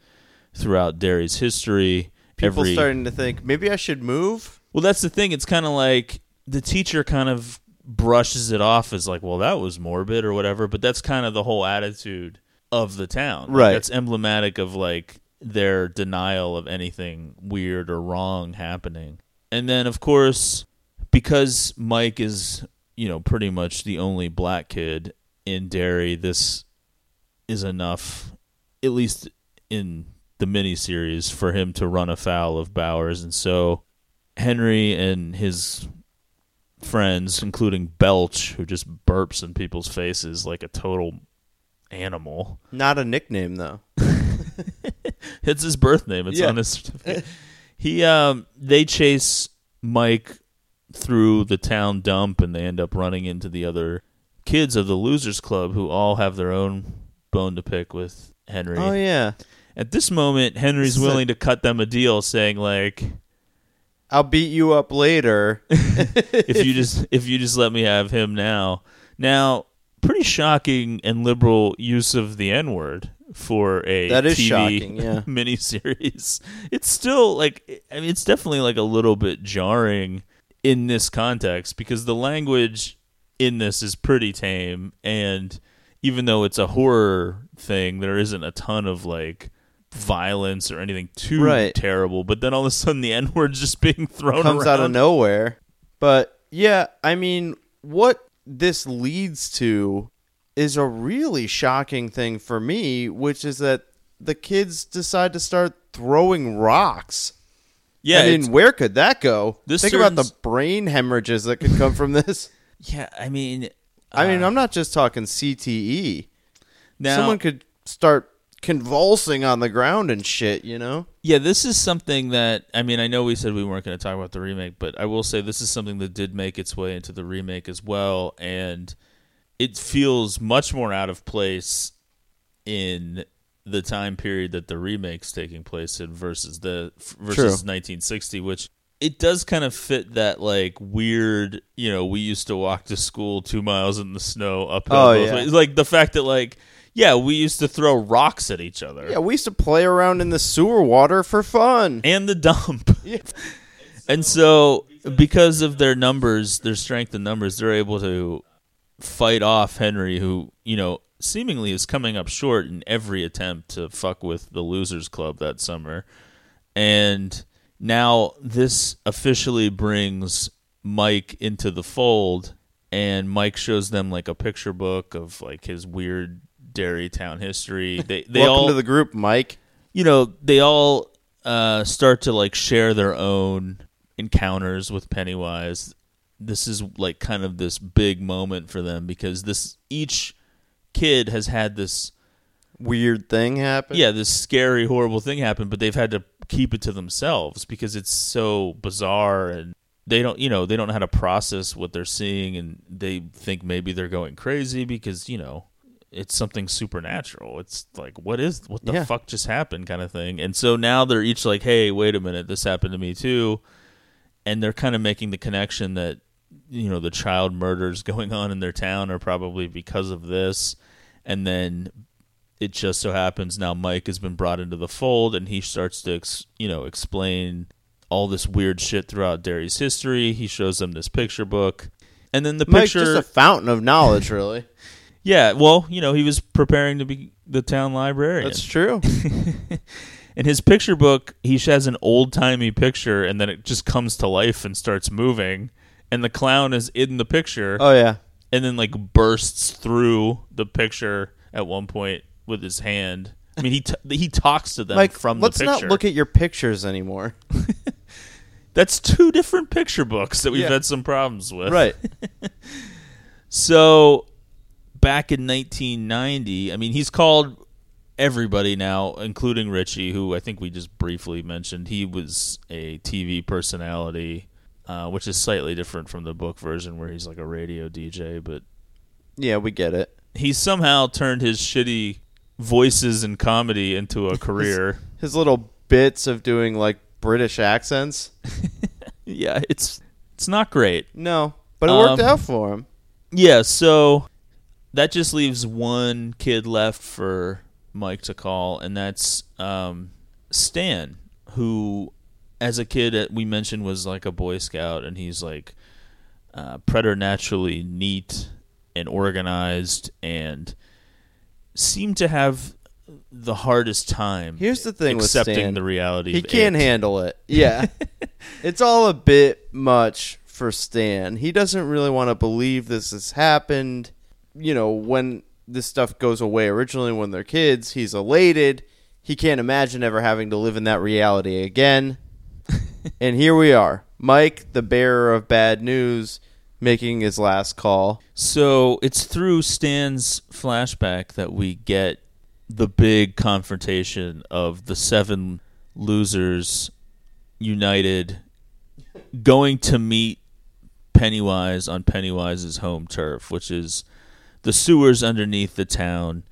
throughout Derry's history. People Every- starting to think maybe I should move. well, that's the thing. It's kind of like the teacher kind of brushes it off as like, well, that was morbid or whatever. But that's kind of the whole attitude of the town. Like, Right. That's emblematic of like their denial of anything weird or wrong happening. And then, of course, because Mike is, you know, pretty much the only black kid in Derry, this is enough, at least in the miniseries, for him to run afoul of Bowers. And so Henry and his friends, including Belch, who just burps in people's faces like a total animal. Not a nickname though. [LAUGHS] It's his birth name. It's Yeah. on his certificate. he um they chase Mike through the town dump and they end up running into the other kids of the losers club who all have their own bone to pick with Henry. Oh yeah. At this moment Henry's This is a- willing to cut them a deal saying like I'll beat you up later. [LAUGHS] if you just if you just let me have him now. Now, pretty shocking and liberal use of the N word for a That is TV shocking, yeah. [LAUGHS] miniseries. It's still like I mean, it's definitely like a little bit jarring in this context because the language in this is pretty tame, and even though it's a horror thing, there isn't a ton of like violence or anything too Right. terrible. But then all of a sudden, the [LAUGHS] N word's just being thrown comes out of nowhere. But yeah, I mean, what this leads to is a really shocking thing for me, which is that the kids decide to start throwing rocks. Yeah, I mean, where could that go? This Think about the brain hemorrhages that could come from this. [LAUGHS] Yeah, I mean, I mean, uh, I'm not just talking CTE. now, Someone could start convulsing on the ground and shit, you know? yeah, this is something that I mean, I know we said we weren't going to talk about the remake, but I will say this is something that did make its way into the remake as well, and it feels much more out of place in the time period that the remake's taking place in versus the versus True. 1960, which it does kind of fit that like weird, you know, we used to walk to school two miles in the snow uphill. Oh, yeah. Like the fact that like, yeah, we used to throw rocks at each other. Yeah, we used to play around in the sewer water for fun. and the dump. [LAUGHS] And so, because of their numbers, their strength in numbers, they're able to fight off Henry, who, you know, seemingly is coming up short in every attempt to fuck with the Losers Club that summer. And now this officially brings Mike into the fold, and Mike shows them like a picture book of like his weird Derry Town history. [LAUGHS] They they Welcome all to the group, Mike. you know, they all uh, start to like share their own encounters with Pennywise. This is like kind of this big moment for them because this each kid has had this Weird thing happen. yeah this scary horrible thing happen, but they've had to keep it to themselves because it's so bizarre and they don't you know they don't know how to process what they're seeing and they think maybe they're going crazy because you know it's something supernatural. It's like what is what the Yeah. fuck just happened kind of thing. And so now they're each like, "Hey, wait a minute, this happened to me too." And they're kind of making the connection that you know, the child murders [LAUGHS] going on in their town are probably because of this. And then it just so happens now Mike has been brought into the fold and he starts to ex- you know, explain all this weird shit throughout Derry's history. He shows them this picture book. And then the Mike's picture just a fountain of knowledge, really. [LAUGHS] Yeah, well, you know, he was preparing to be the town librarian. That's true. [LAUGHS] In his picture book, he has an old timey picture, and then it just comes to life and starts moving. And the clown is in the picture, Oh yeah. and then like bursts through the picture at one point with his hand. I mean, he t- he talks to them Like, from let's not look at your pictures anymore. [LAUGHS] That's two different picture books that we've Yeah. had some problems with. right. [LAUGHS] So back in 1990, I mean, he's called everybody now, including Richie, who I think we just briefly mentioned. He was a TV personality, uh, which is slightly different from the book version where he's like a radio DJ, but Yeah, we get it. he somehow turned his shitty voices and comedy into a [LAUGHS] career. His little bits of doing like British accents. [LAUGHS] yeah, it's it's not great. No, but it worked Um, out for him. Yeah, so that just leaves one kid left for Mike to call, and that's um, Stan, who, as a kid, uh, we mentioned was like a Boy Scout, and he's like uh, preternaturally neat and organized, and seemed to have the hardest time. Here's the thing with accepting Stan. the reality. He can't it. handle it. [LAUGHS] Yeah. it's all a bit much for Stan. He doesn't really want to believe this has happened. You know, when this stuff goes away originally when they're kids, he's elated. He can't imagine ever having to live in that reality again. [LAUGHS] and here we are. Mike, the bearer of bad news, making his last call. So it's through Stan's flashback that we get the big confrontation of the seven losers united going to meet Pennywise on Pennywise's home turf, which is the sewers underneath the town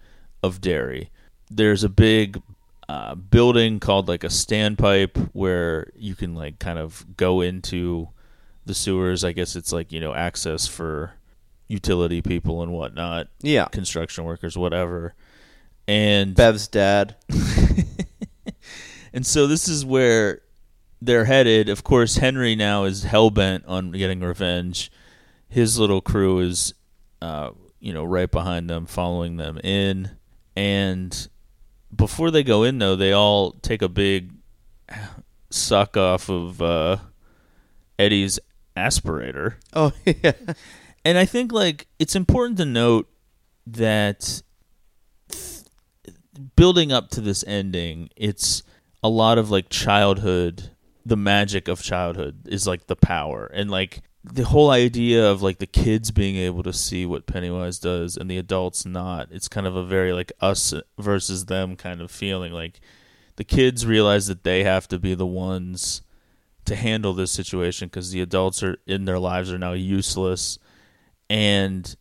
of Derry. There's a big uh, building called like a standpipe where you can like kind of go into the sewers. I guess it's like you know access for utility people and whatnot, Yeah. construction workers, whatever. And Bev's dad. [LAUGHS] and so this is where they're headed. Of course, Henry now is hell bent on getting revenge. His little crew is, uh, you know, right behind them, following them in. And before they go in, though, they all take a big suck off of uh, Eddie's aspirator. Oh, [LAUGHS] yeah. And I think like it's important to note that th- building up to this ending, it's a lot of like childhood, the magic of childhood is like the power and like the whole idea of like the kids being able to see what Pennywise does and the adults not. It's kind of a very like us versus them kind of feeling like the kids realize that they have to be the ones to handle this situation because the adults are in their lives are now useless and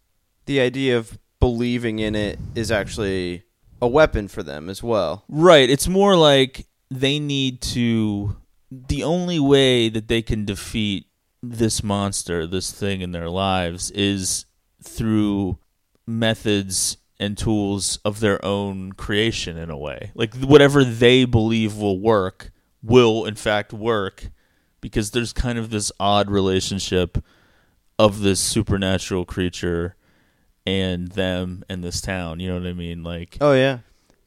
the idea of believing in it is actually a weapon for them as well. right it's more like they need to the only way that they can defeat this monster this thing in their lives is through methods and tools of their own creation in a way like whatever they believe will work will in fact work because there's kind of this odd relationship of this supernatural creature and them and this town. You know what I mean? Like Oh yeah.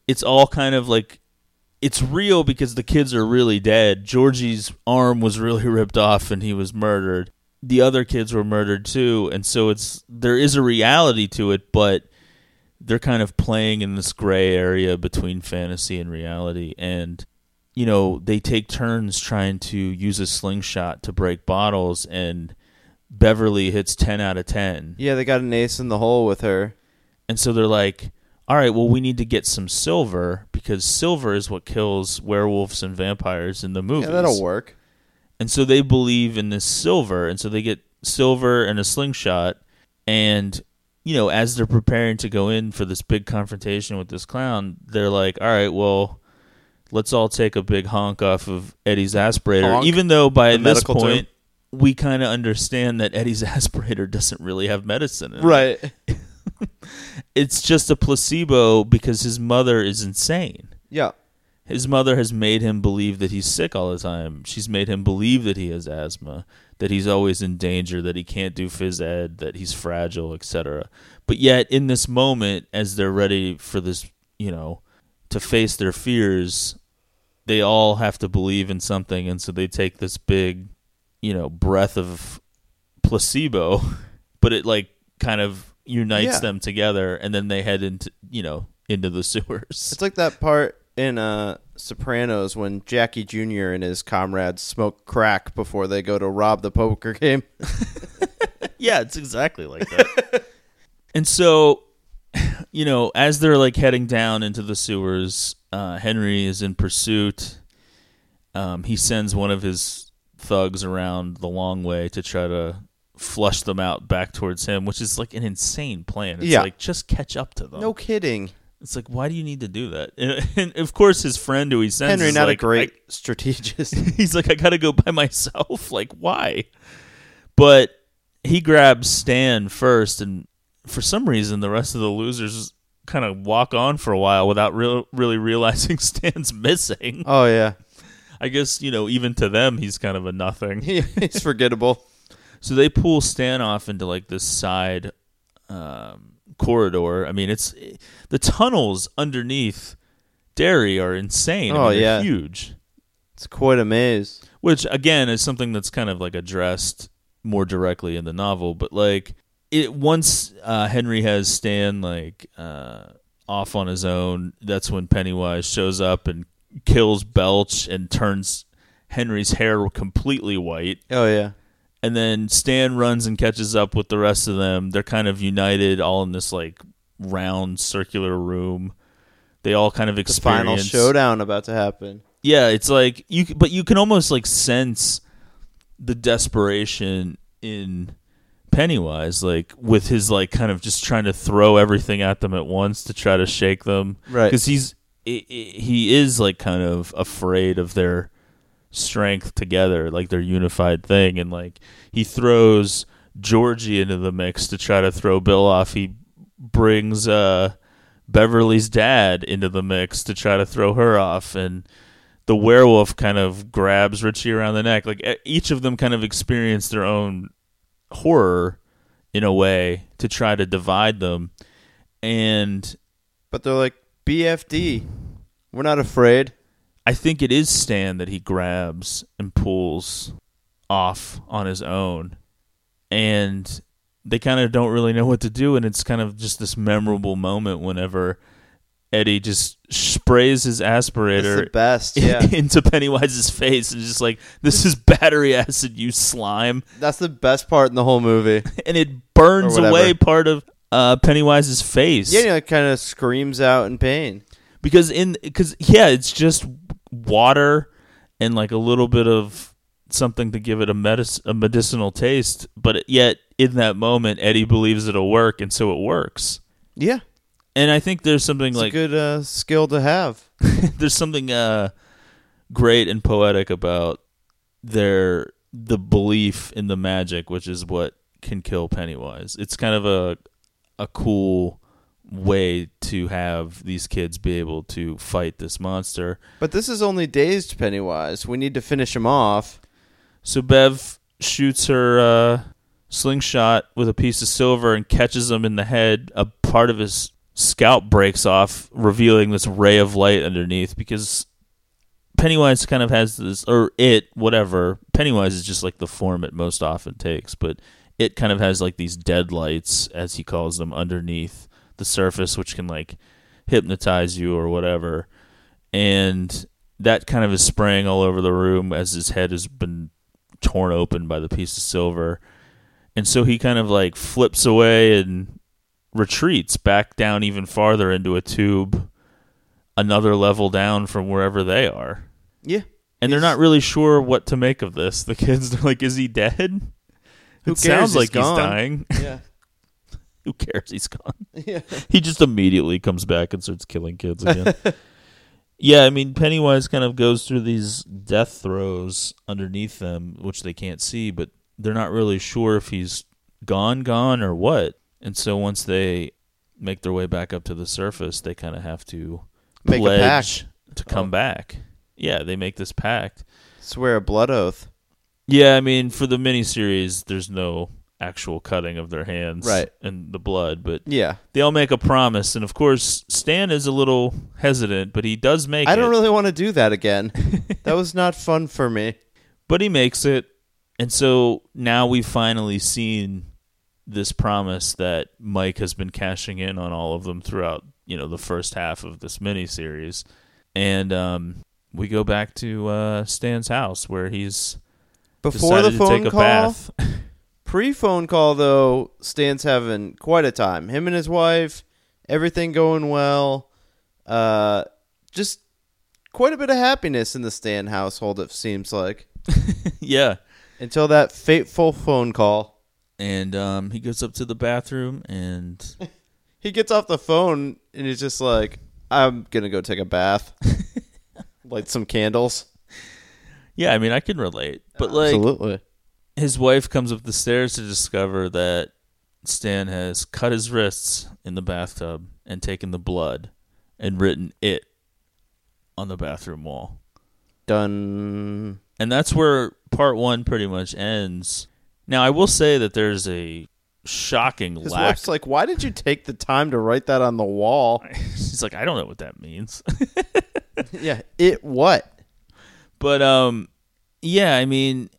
it's all kind of like it's real because the kids are really dead. Georgie's arm was really [LAUGHS] ripped off and he was murdered. The other kids were murdered too, and so it's there is a reality to it, but they're kind of playing in this gray area between fantasy and reality and you know, they take turns trying to use a slingshot to break bottles and Beverly hits 10 out of 10. Yeah, they got an ace in the hole with her. And so they're like, all right, well, we need to get some silver because silver is what kills werewolves and vampires in the movies. Yeah, that'll work. And so they believe in this silver. And so they get silver and a slingshot. And, you know, as they're preparing to go in for this big confrontation with this clown, they're like, all right, well, let's all take a big honk off of Eddie's aspirator. Honk? Even though by this medical term? point, we kind of understand that Eddie's [LAUGHS] aspirator doesn't really have medicine in it Right. [LAUGHS] it's just a placebo because his mother is insane. Yeah. His mother has made him believe that he's sick all the time. She's made him believe that he has asthma, that he's always in danger, that he can't do phys ed, that he's fragile, etc. But yet, in this moment, as they're ready for this, you know, to face their fears, they all have to believe in something, and so they take this big, you know, breath of placebo, [LAUGHS] but it like kind of unites Yeah. them together, and then they head into you know into the [LAUGHS] sewers. It's like that part in uh, Sopranos when Jackie Jr. and his comrades smoke crack before they go to rob the poker game. [LAUGHS] yeah, it's exactly like that. [LAUGHS] and so, [SIGHS] you know, as they're like heading down into the sewers, uh, Henry is in pursuit. Um, he sends one of his thugs around the long way to try to flush them out back towards him, which is like an insane plan. It's Yeah. like just catch up to them. No kidding. It's like why do you need to do that? And, [LAUGHS] and of course, his friend who he sends Henry, is not like, a great strategist. [LAUGHS] he's like, I gotta go by [LAUGHS] myself. Like, why? But he grabs Stan first, and for some reason, the rest of the losers kind of walk on for a while without real, really realizing Stan's missing. oh yeah, I guess you know, even to them, he's kind of a nothing. He's forgettable. So they pull Stan off into like this side um, corridor. I mean, it's the tunnels underneath Derry are insane. I Oh, mean, they're yeah. huge. It's quite a maze. which again is something that's kind of like addressed more directly in the novel but like it once uh, henry has stan like uh, off on his own that's when pennywise shows up and kills belch and turns henry's hair completely white Oh yeah, and then stan runs and catches up with the rest of them they're kind of united all in this like round circular room they all kind of the experience final showdown about to happen. yeah, it's like you, but you can almost like sense the desperation in Pennywise, like with his like kind of just trying to throw everything at them at once to try to shake them, Right. Because he's he is like kind of afraid of their strength together, like their unified thing, and like he throws Georgie into the mix to try to throw Bill off. He brings uh Beverly's dad into the mix to try to throw her off and the werewolf kind of grabs Richie around the neck. Like each of them kind of experience their own horror in a way to try to divide them. And But they're like BFD. We're not afraid. I think it is Stan that he grabs and pulls off on his own. And they kind of don't really know what to do. And it's kind of just this memorable moment whenever Eddie just sprays his aspirator the best. [LAUGHS] Yeah, into Pennywise's face and just like, this is battery acid, you slime. that's the best part in the whole movie. [LAUGHS] And it burns away part of uh, Pennywise's face. Yeah, it kind of screams out in pain. because in because yeah, it's just water and like a little bit of something to give it a medic- a medicinal taste, but yet in that moment Eddie believes it'll work and so it works. Yeah, And I think there's something it's like a good uh, skill to have. [LAUGHS] there's something uh great and poetic about their the belief in the magic, which is what can kill Pennywise. It's kind of a a cool way to have these kids be able to fight this monster. But this is only dazed Pennywise. We need to finish him off. So Bev shoots her uh, slingshot with a piece of silver and catches him in the head. A part of his scalp breaks off, revealing this ray of light underneath because Pennywise kind of has this, or it, whatever. Pennywise is just like the form it most often takes, but it kind of has like these dead lights, as he calls them, underneath the surface, which can like hypnotize you or whatever. And that kind of is spraying all over the room as his head has been torn open by the piece of silver. And so he kind of like flips away and retreats back down even farther into a tube, another level down from wherever they are. Yeah. And they're not really sure what to make of this. The kids are like, is he dead? Who it cares? sounds He's like gone. he's dying. Yeah. [LAUGHS] [LAUGHS] Who cares? He's gone. [LAUGHS] Yeah. He just immediately comes back and starts killing kids again. [LAUGHS] yeah, I mean, Pennywise kind of goes through these death throes underneath them, which they can't see, but they're not really sure if he's gone, gone, or what. And so once they make their way back up to the surface, they kind of have to Make a pact. to come Oh. back. Yeah, they make this pact. Swear a blood oath. Yeah, I mean, for the miniseries, there's no actual cutting of their hands Right. and the blood, but Yeah. they all make a promise. And of course, Stan is a little hesitant, but he does make I don't really want to do that again. [LAUGHS] that was not fun for me. But he makes it. And so now we've finally seen this promise that Mike has been cashing in on all of them throughout, you know, the first half of this miniseries. And um, we go back to uh, Stan's house where he's Before the phone to take a call, bath. [LAUGHS] pre phone call though, Stan's having quite a time. Him and his wife, everything going well. Uh, just quite a bit of happiness in the Stan household. It seems like [LAUGHS] yeah. until that fateful phone call. And um, he goes up to the bathroom and [LAUGHS] He gets off the phone and he's just like, "I'm gonna go take a bath, [LAUGHS] light some candles." yeah, I mean, I can relate. But like Absolutely. His wife comes up the stairs to discover that Stan has cut his wrists in the bathtub and taken the blood and written it on the bathroom wall. Done. And that's where part one pretty much ends. Now, I will say that there's a shocking His lack. wife's like, "Why did you take the time to write that on the wall?" [LAUGHS] She's like, I don't know what that means. [LAUGHS] yeah, it what? But um, yeah, I mean,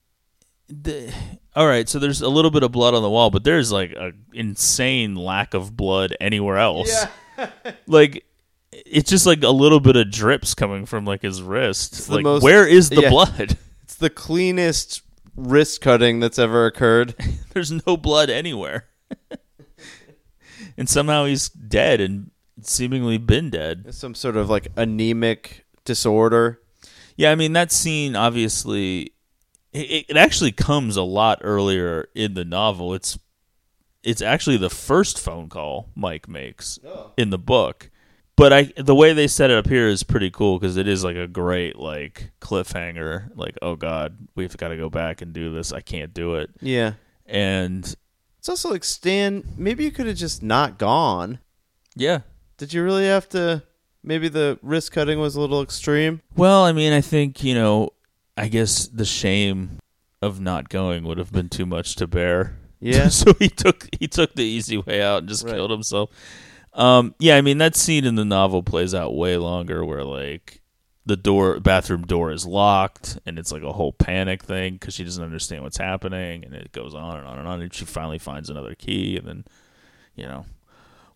the, all right. So there's a little bit of blood on the wall, but there's like an insane lack of blood anywhere else. [LAUGHS] like it's just like a little bit of drips coming from like his wrist. the Like most- where is the yeah. blood? [LAUGHS] It's the cleanest wrist cutting that's ever occurred. [LAUGHS] there's no blood anywhere. and somehow he's dead and seemingly been dead. Some sort of like anemic disorder. Yeah, I mean that scene obviously it, it actually comes a lot earlier in the novel. It's it's actually the first phone call Mike makes oh. in the book. But I the way they set it up here is pretty cool because it is like a great like cliffhanger. Like, oh god, we've got to go back and do this. I can't do it. Yeah. And It's also like Stan, maybe you could have just not gone. yeah, Did you really have to maybe the wrist cutting was a little extreme? Well, I mean, I think you know, I guess the shame of not going would have been too much to bear. [LAUGHS] Yeah. so he took he took the easy way out and just Right. killed himself. Um, yeah, I mean that scene in the novel plays out way longer, where like the door bathroom door is locked and it's like a whole panic thing because she doesn't understand what's happening and it goes on and on and on and she finally finds another key and then you know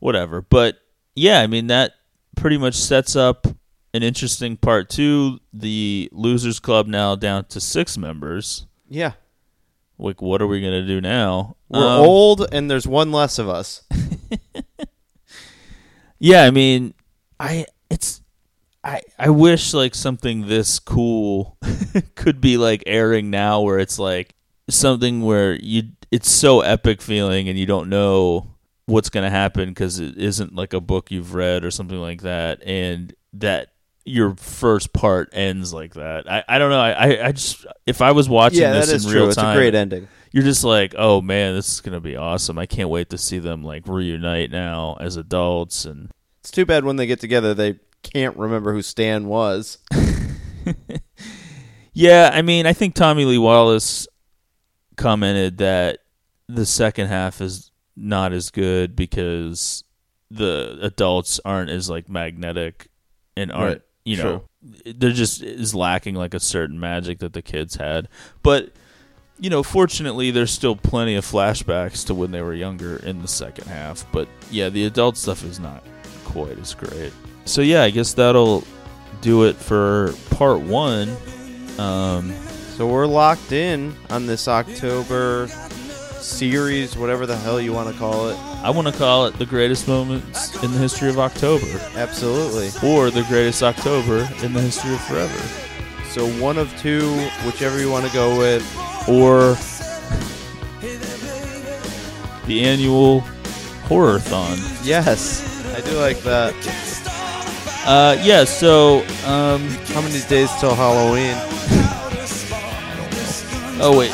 whatever but yeah i mean that pretty much sets up an interesting part two the losers club now down to six members Yeah. like what are we gonna do now We're Um, old and there's one less of us. [LAUGHS] Yeah, I mean, I it's I I wish like something this cool [LAUGHS] could be like airing now where it's like something where you it's so epic feeling and you don't know what's going to happen cuz it isn't like a book you've read or something like that and that your first part ends like that. I, I don't know. I, I- just if I was watching yeah, this that is in true. real It's a great ending. you're just like, oh man, this is gonna be awesome. I can't wait to see them like reunite now as adults and It's too bad when they get together they can't remember who Stan was. [LAUGHS] Yeah, I mean, I think Tommy Lee Wallace commented that the second half is not as good because the adults aren't as like magnetic and aren't Right, you know they're just is lacking like a certain magic that the kids had. But you know, fortunately, there's still plenty of flashbacks to when they were younger in the second half. But yeah, the adult stuff is not quite as great. So yeah, I guess that'll do it for part one. Um, So we're locked in on this October series, whatever the hell you want to call it. I want to call it the greatest moments in the history of October, Absolutely. or the greatest October in the history of forever, So one of two, whichever you want to go with. or the annual horror-thon. Yes, I do like that. Uh, yeah. So, um, How many days till Halloween? [LAUGHS] oh wait.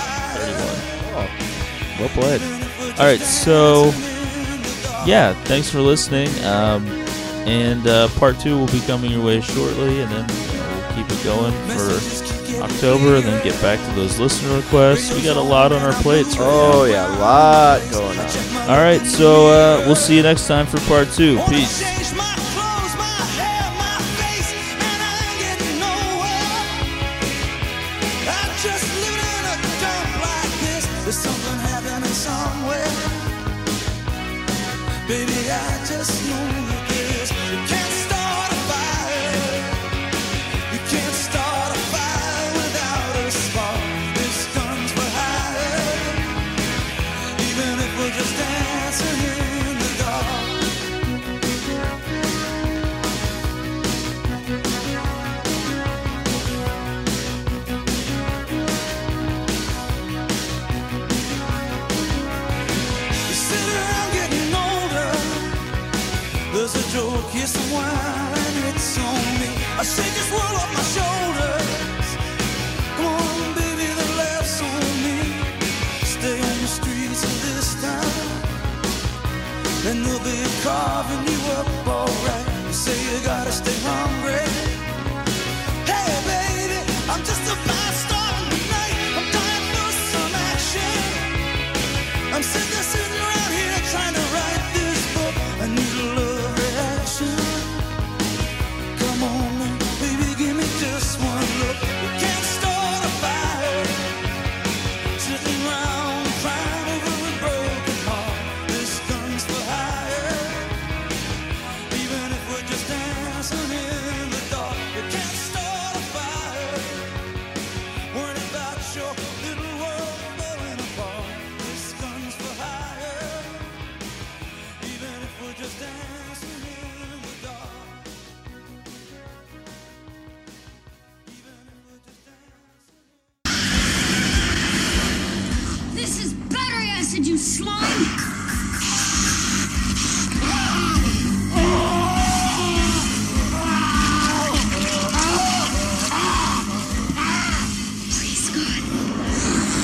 Well played. All right, so yeah, thanks for listening. Um, and uh, part two will be coming your way shortly, and then you know, we'll keep it going for October, and then get back to those listener requests. We got a lot on our plates. Right Oh yeah, a lot going on. All right, so uh, we'll see you next time for part two. Peace.